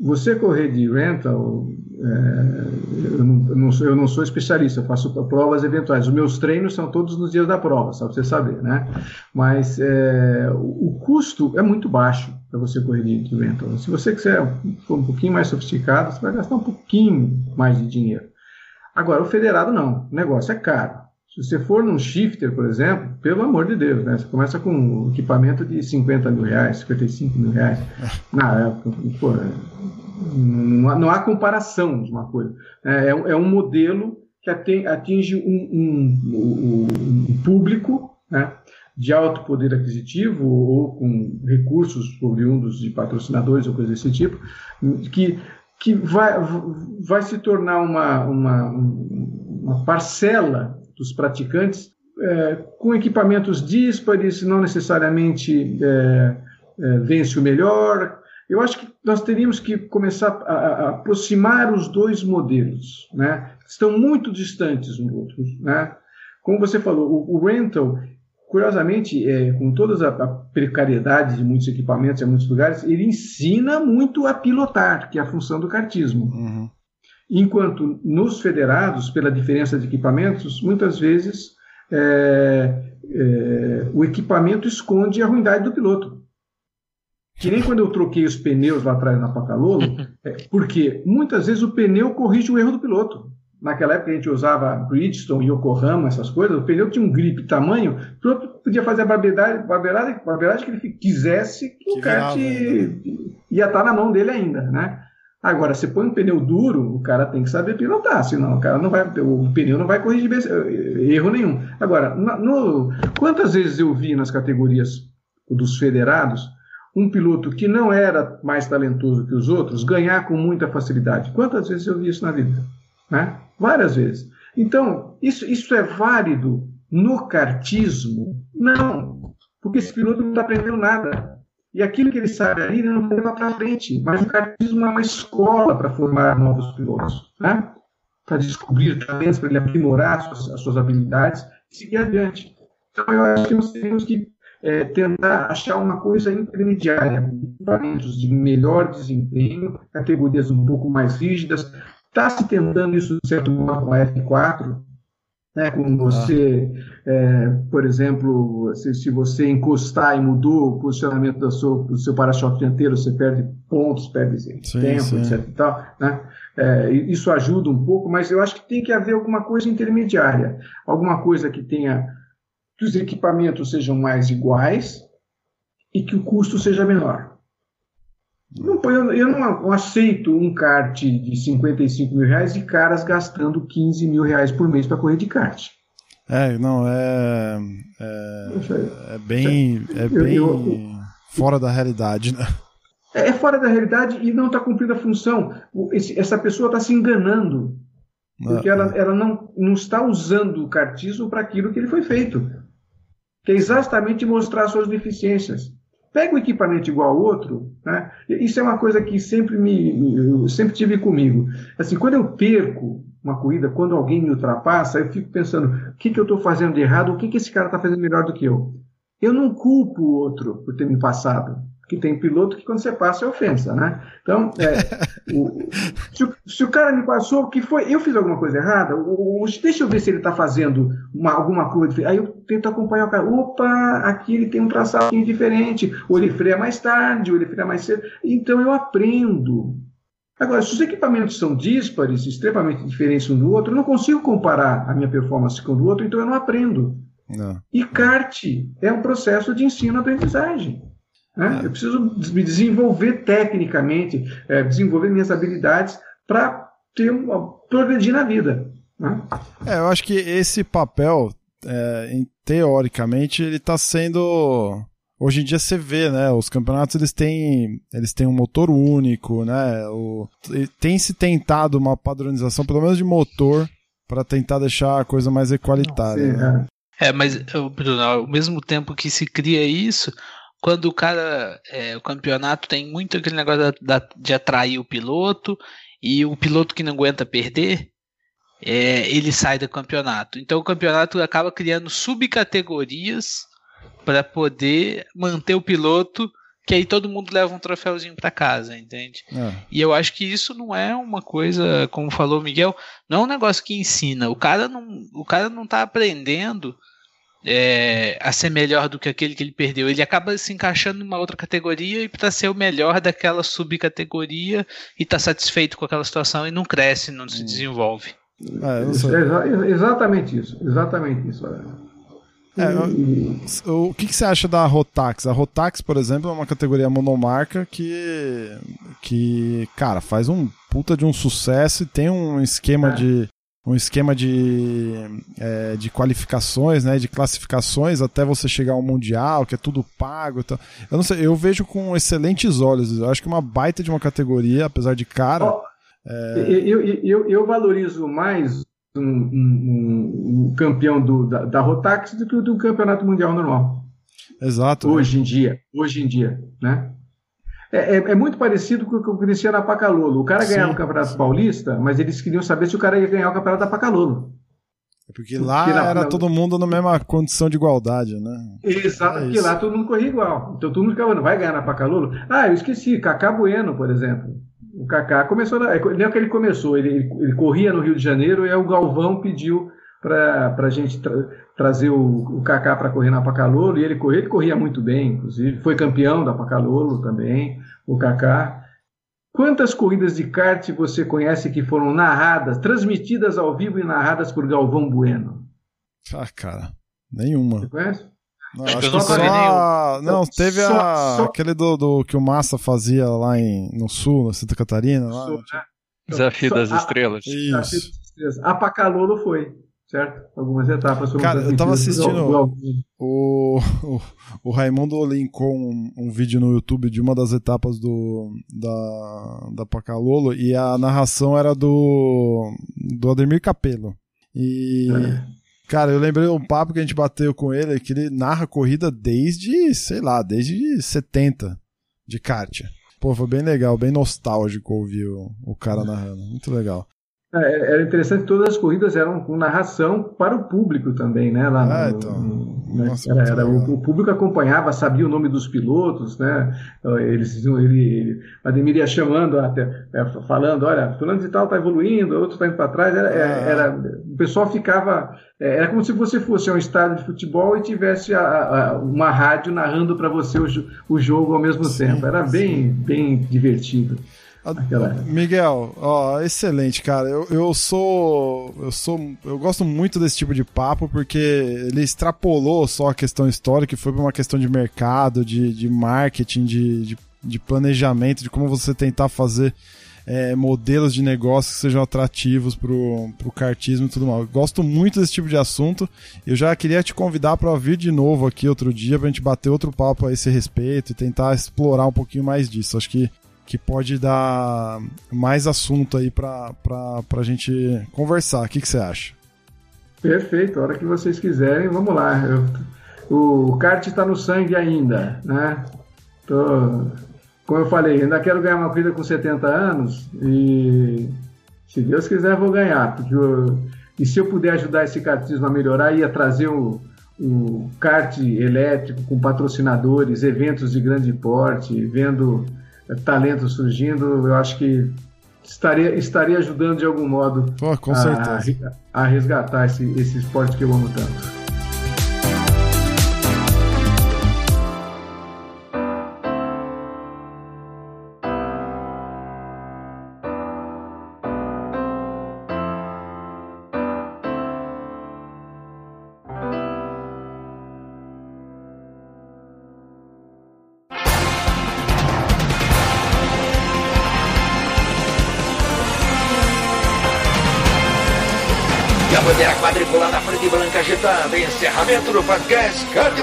Você correr de rental, é, eu, não, eu, não sou, especialista, eu faço provas eventuais. Os meus treinos são todos nos dias da prova, só para você saber, né? Mas é, o, o, custo é muito baixo para você correr de rental. Se você quiser for um pouquinho mais sofisticado, você vai gastar um pouquinho mais de dinheiro. Agora, o federado não, o negócio é caro. Se você for num shifter, por exemplo, pelo amor de Deus, né? Você começa com um equipamento de 50 mil reais, 55 mil reais. Na época, pô, não, há, não há comparação de uma coisa. É, é um modelo que atinge um, um, um público né, de alto poder aquisitivo ou com recursos oriundos de patrocinadores ou coisa desse tipo, que, que vai, vai se tornar uma, uma, uma parcela dos praticantes é, com equipamentos díspares, não necessariamente é, é, vence o melhor. Eu acho que nós teríamos que começar a, a aproximar os dois modelos, né? Estão muito distantes um do outro, né? Como você falou, o, o rental, curiosamente, é, com toda a, precariedade de muitos equipamentos em muitos lugares, ele ensina muito a pilotar, que é a função do kartismo. Uhum. Enquanto nos federados, pela diferença de equipamentos, muitas vezes é, é, o equipamento esconde a ruindade do piloto. Que nem quando eu troquei os pneus lá atrás na Pacalolo, é, porque muitas vezes o pneu corrige o erro do piloto. Naquela época a gente usava Bridgestone, Yokohama, essas coisas, o pneu tinha um grip tamanho, o piloto podia fazer a barbeiragem, barbeiragem, barbeiragem que ele quisesse, que, que o kart né? ia estar na mão dele ainda, né? Agora, se põe um pneu duro, o cara tem que saber pilotar, senão o cara não vai, o pneu não vai corrigir erro nenhum. Agora, no, quantas vezes eu vi nas categorias dos federados um piloto que não era mais talentoso que os outros ganhar com muita facilidade? Quantas vezes eu vi isso na vida? Né? Várias vezes. Então, isso, isso é válido no kartismo? Não, porque esse piloto não está aprendendo nada. E aquilo que ele sabe ali, ele não leva para frente. Mas o kartismo é uma escola para formar novos pilotos, né? para descobrir talentos, para ele aprimorar as suas, as suas, habilidades e seguir adiante. Então, eu acho que nós temos que é, tentar achar uma coisa intermediária, equipamentos de melhor desempenho, categorias um pouco mais rígidas. Está se tentando isso, de certo modo, com a F4, né, com você, ah. é, por exemplo, se, se, você encostar e mudou o posicionamento do seu, do seu para-choque dianteiro, você perde pontos, perde sim, tempo, sim. etc. E tal, né? É, isso ajuda um pouco, mas eu acho que tem que haver alguma coisa intermediária, alguma coisa que tenha que os equipamentos sejam mais iguais e que o custo seja menor. Não, eu, eu não aceito um kart de 55 mil reais e caras gastando 15 mil reais por mês para correr de kart. É, não, é. É, é bem, é bem eu, eu, fora da realidade, né? é, é fora da realidade e não está cumprindo a função. Esse, essa pessoa está se enganando. Porque ela, ela não, não está usando o cartismo para aquilo que ele foi feito. Que é exatamente mostrar suas deficiências. Pega um equipamento igual ao outro, né? isso é uma coisa que sempre me sempre tive comigo. Assim, quando eu perco uma corrida, quando alguém me ultrapassa, eu fico pensando, o que, que eu estou fazendo de errado, o que, que esse cara está fazendo melhor do que eu. Eu não culpo o outro por ter me passado que tem piloto que quando você passa é ofensa, né? Então, é, o, se, o, se, o, cara me passou, que foi, eu fiz alguma coisa errada, o, deixa eu ver se ele está fazendo uma, alguma coisa, aí eu tento acompanhar o cara, opa, aqui ele tem um traçado diferente, ou ele freia mais tarde, ou ele freia mais cedo, então eu aprendo. Agora, se os equipamentos são díspares, extremamente diferentes um do outro, eu não consigo comparar a minha performance com o do outro, então eu não aprendo. Não. E kart é um processo de ensino-aprendizagem. Né? É. Eu preciso me desenvolver tecnicamente, é, desenvolver minhas habilidades para ter uma, progredir na vida. Né? É, eu acho que esse papel, é, em, teoricamente, ele está sendo hoje em dia você vê, né? Os campeonatos eles têm, eles têm um motor único, né? O, tem se tentado uma padronização, pelo menos de motor, para tentar deixar a coisa mais equalitária. Sim, né? é. é, mas Bruno, ao mesmo tempo que se cria isso, quando o cara, é, o campeonato tem muito aquele negócio da, da, de atrair o piloto e o piloto que não aguenta perder, é, ele sai do campeonato. Então o campeonato acaba criando subcategorias para poder manter o piloto, que aí todo mundo leva um troféuzinho para casa, entende? É. E eu acho que isso não é uma coisa, como falou o Miguel, não é um negócio que ensina. O cara não, o cara não tá aprendendo é, a ser melhor do que aquele que ele perdeu. Ele acaba se encaixando numa outra categoria e para ser o melhor daquela subcategoria e tá satisfeito com aquela situação e não cresce, não se hum. desenvolve. É, é exatamente isso, exatamente isso. É, o, o que, que, você acha da Rotax? A Rotax, por exemplo, é uma categoria monomarca que, que cara, faz um puta de um sucesso e tem um esquema é. de um esquema de, é, de qualificações, né, de classificações até você chegar ao mundial, que é tudo pago. Então, eu não sei, eu vejo com excelentes olhos. Eu acho que é uma baita de uma categoria, apesar de cara. Oh, é... eu, eu, eu, eu, valorizo mais um, um, um campeão do, da, da Rotax do que o do campeonato mundial normal. Exato. Hoje né? em dia, hoje em dia, né? É, é, é, muito parecido com o que acontecia na Pacalolo. O cara Sim. ganhava o Campeonato Paulista, mas eles queriam saber se o cara ia ganhar o Campeonato da Pacalolo. É porque lá porque era na... todo mundo na mesma condição de igualdade, né? Exato, é porque lá todo mundo corria igual. Então todo mundo ficava, não vai ganhar na Pacalolo? Ah, eu esqueci, Cacá Bueno, por exemplo. O Cacá começou, na... nem é que ele começou, ele, ele, ele corria no Rio de Janeiro e aí o Galvão pediu para a gente tra trazer o, o Kaká para correr na Pacalolo, e ele corria, ele corria muito bem, inclusive, foi campeão da Pacalolo também, o Kaká. Quantas corridas de kart você conhece que foram narradas, transmitidas ao vivo e narradas por Galvão Bueno? Ah, cara, nenhuma. Você conhece? Não, acho que só... Não, teve só, a... só... aquele do, do, que o Massa fazia lá em... no sul, na Santa Catarina. Lá, sul, né? Desafio das Estrelas. Isso. A Pacalolo foi certo? Algumas etapas foram Cara, eu tava assistindo o, o, o, Raimundo linkou um, um, vídeo no YouTube de uma das etapas do da, da Pacalolo e a narração era do do Ademir Capello. E é. Cara, eu lembrei um papo que a gente bateu com ele, que ele narra corrida desde, sei lá, desde 70 de kart. Pô, foi bem legal, bem nostálgico ouvir o, o cara narrando. Muito legal. É, era interessante, todas as corridas eram com narração para o público também, né? Lá ah, no, então. No, Nossa, era, era o, o, público acompanhava, sabia o nome dos pilotos, né? Então, eles, ele, ele, Ademir ia chamando, até, é, falando, olha, fulano de tal está evoluindo, outro está indo para trás. Era, ah. era, o pessoal ficava, era como se você fosse a um estádio de futebol e tivesse a, a, uma rádio narrando para você o, o, jogo ao mesmo sim, tempo. Era bem, bem divertido. Miguel, ó, excelente, cara. Eu, eu sou. Eu sou. Eu gosto muito desse tipo de papo porque ele extrapolou só a questão histórica e foi para uma questão de mercado, de, de marketing, de, de, de, planejamento, de como você tentar fazer é, modelos de negócio que sejam atrativos pro, pro cartismo e tudo mais. Eu gosto muito desse tipo de assunto. Eu já queria te convidar para vir de novo aqui outro dia pra gente bater outro papo a esse respeito e tentar explorar um pouquinho mais disso. Acho que que pode dar mais assunto aí para a gente conversar. O que, que você acha? Perfeito, a hora que vocês quiserem, vamos lá. Eu, o kart está no sangue ainda, né? Tô, como eu falei, ainda quero ganhar uma corrida com 70 anos e se Deus quiser vou ganhar, porque eu, e se eu puder ajudar esse kartismo a melhorar, ia trazer o, o kart elétrico com patrocinadores, eventos de grande porte, vendo talentos surgindo, eu acho que estaria, estaria ajudando de algum modo oh, a, a, resgatar esse, esse esporte que eu amo tanto.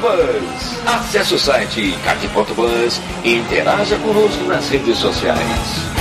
Cardbus. Acesse o site card.bus e interaja conosco nas redes sociais.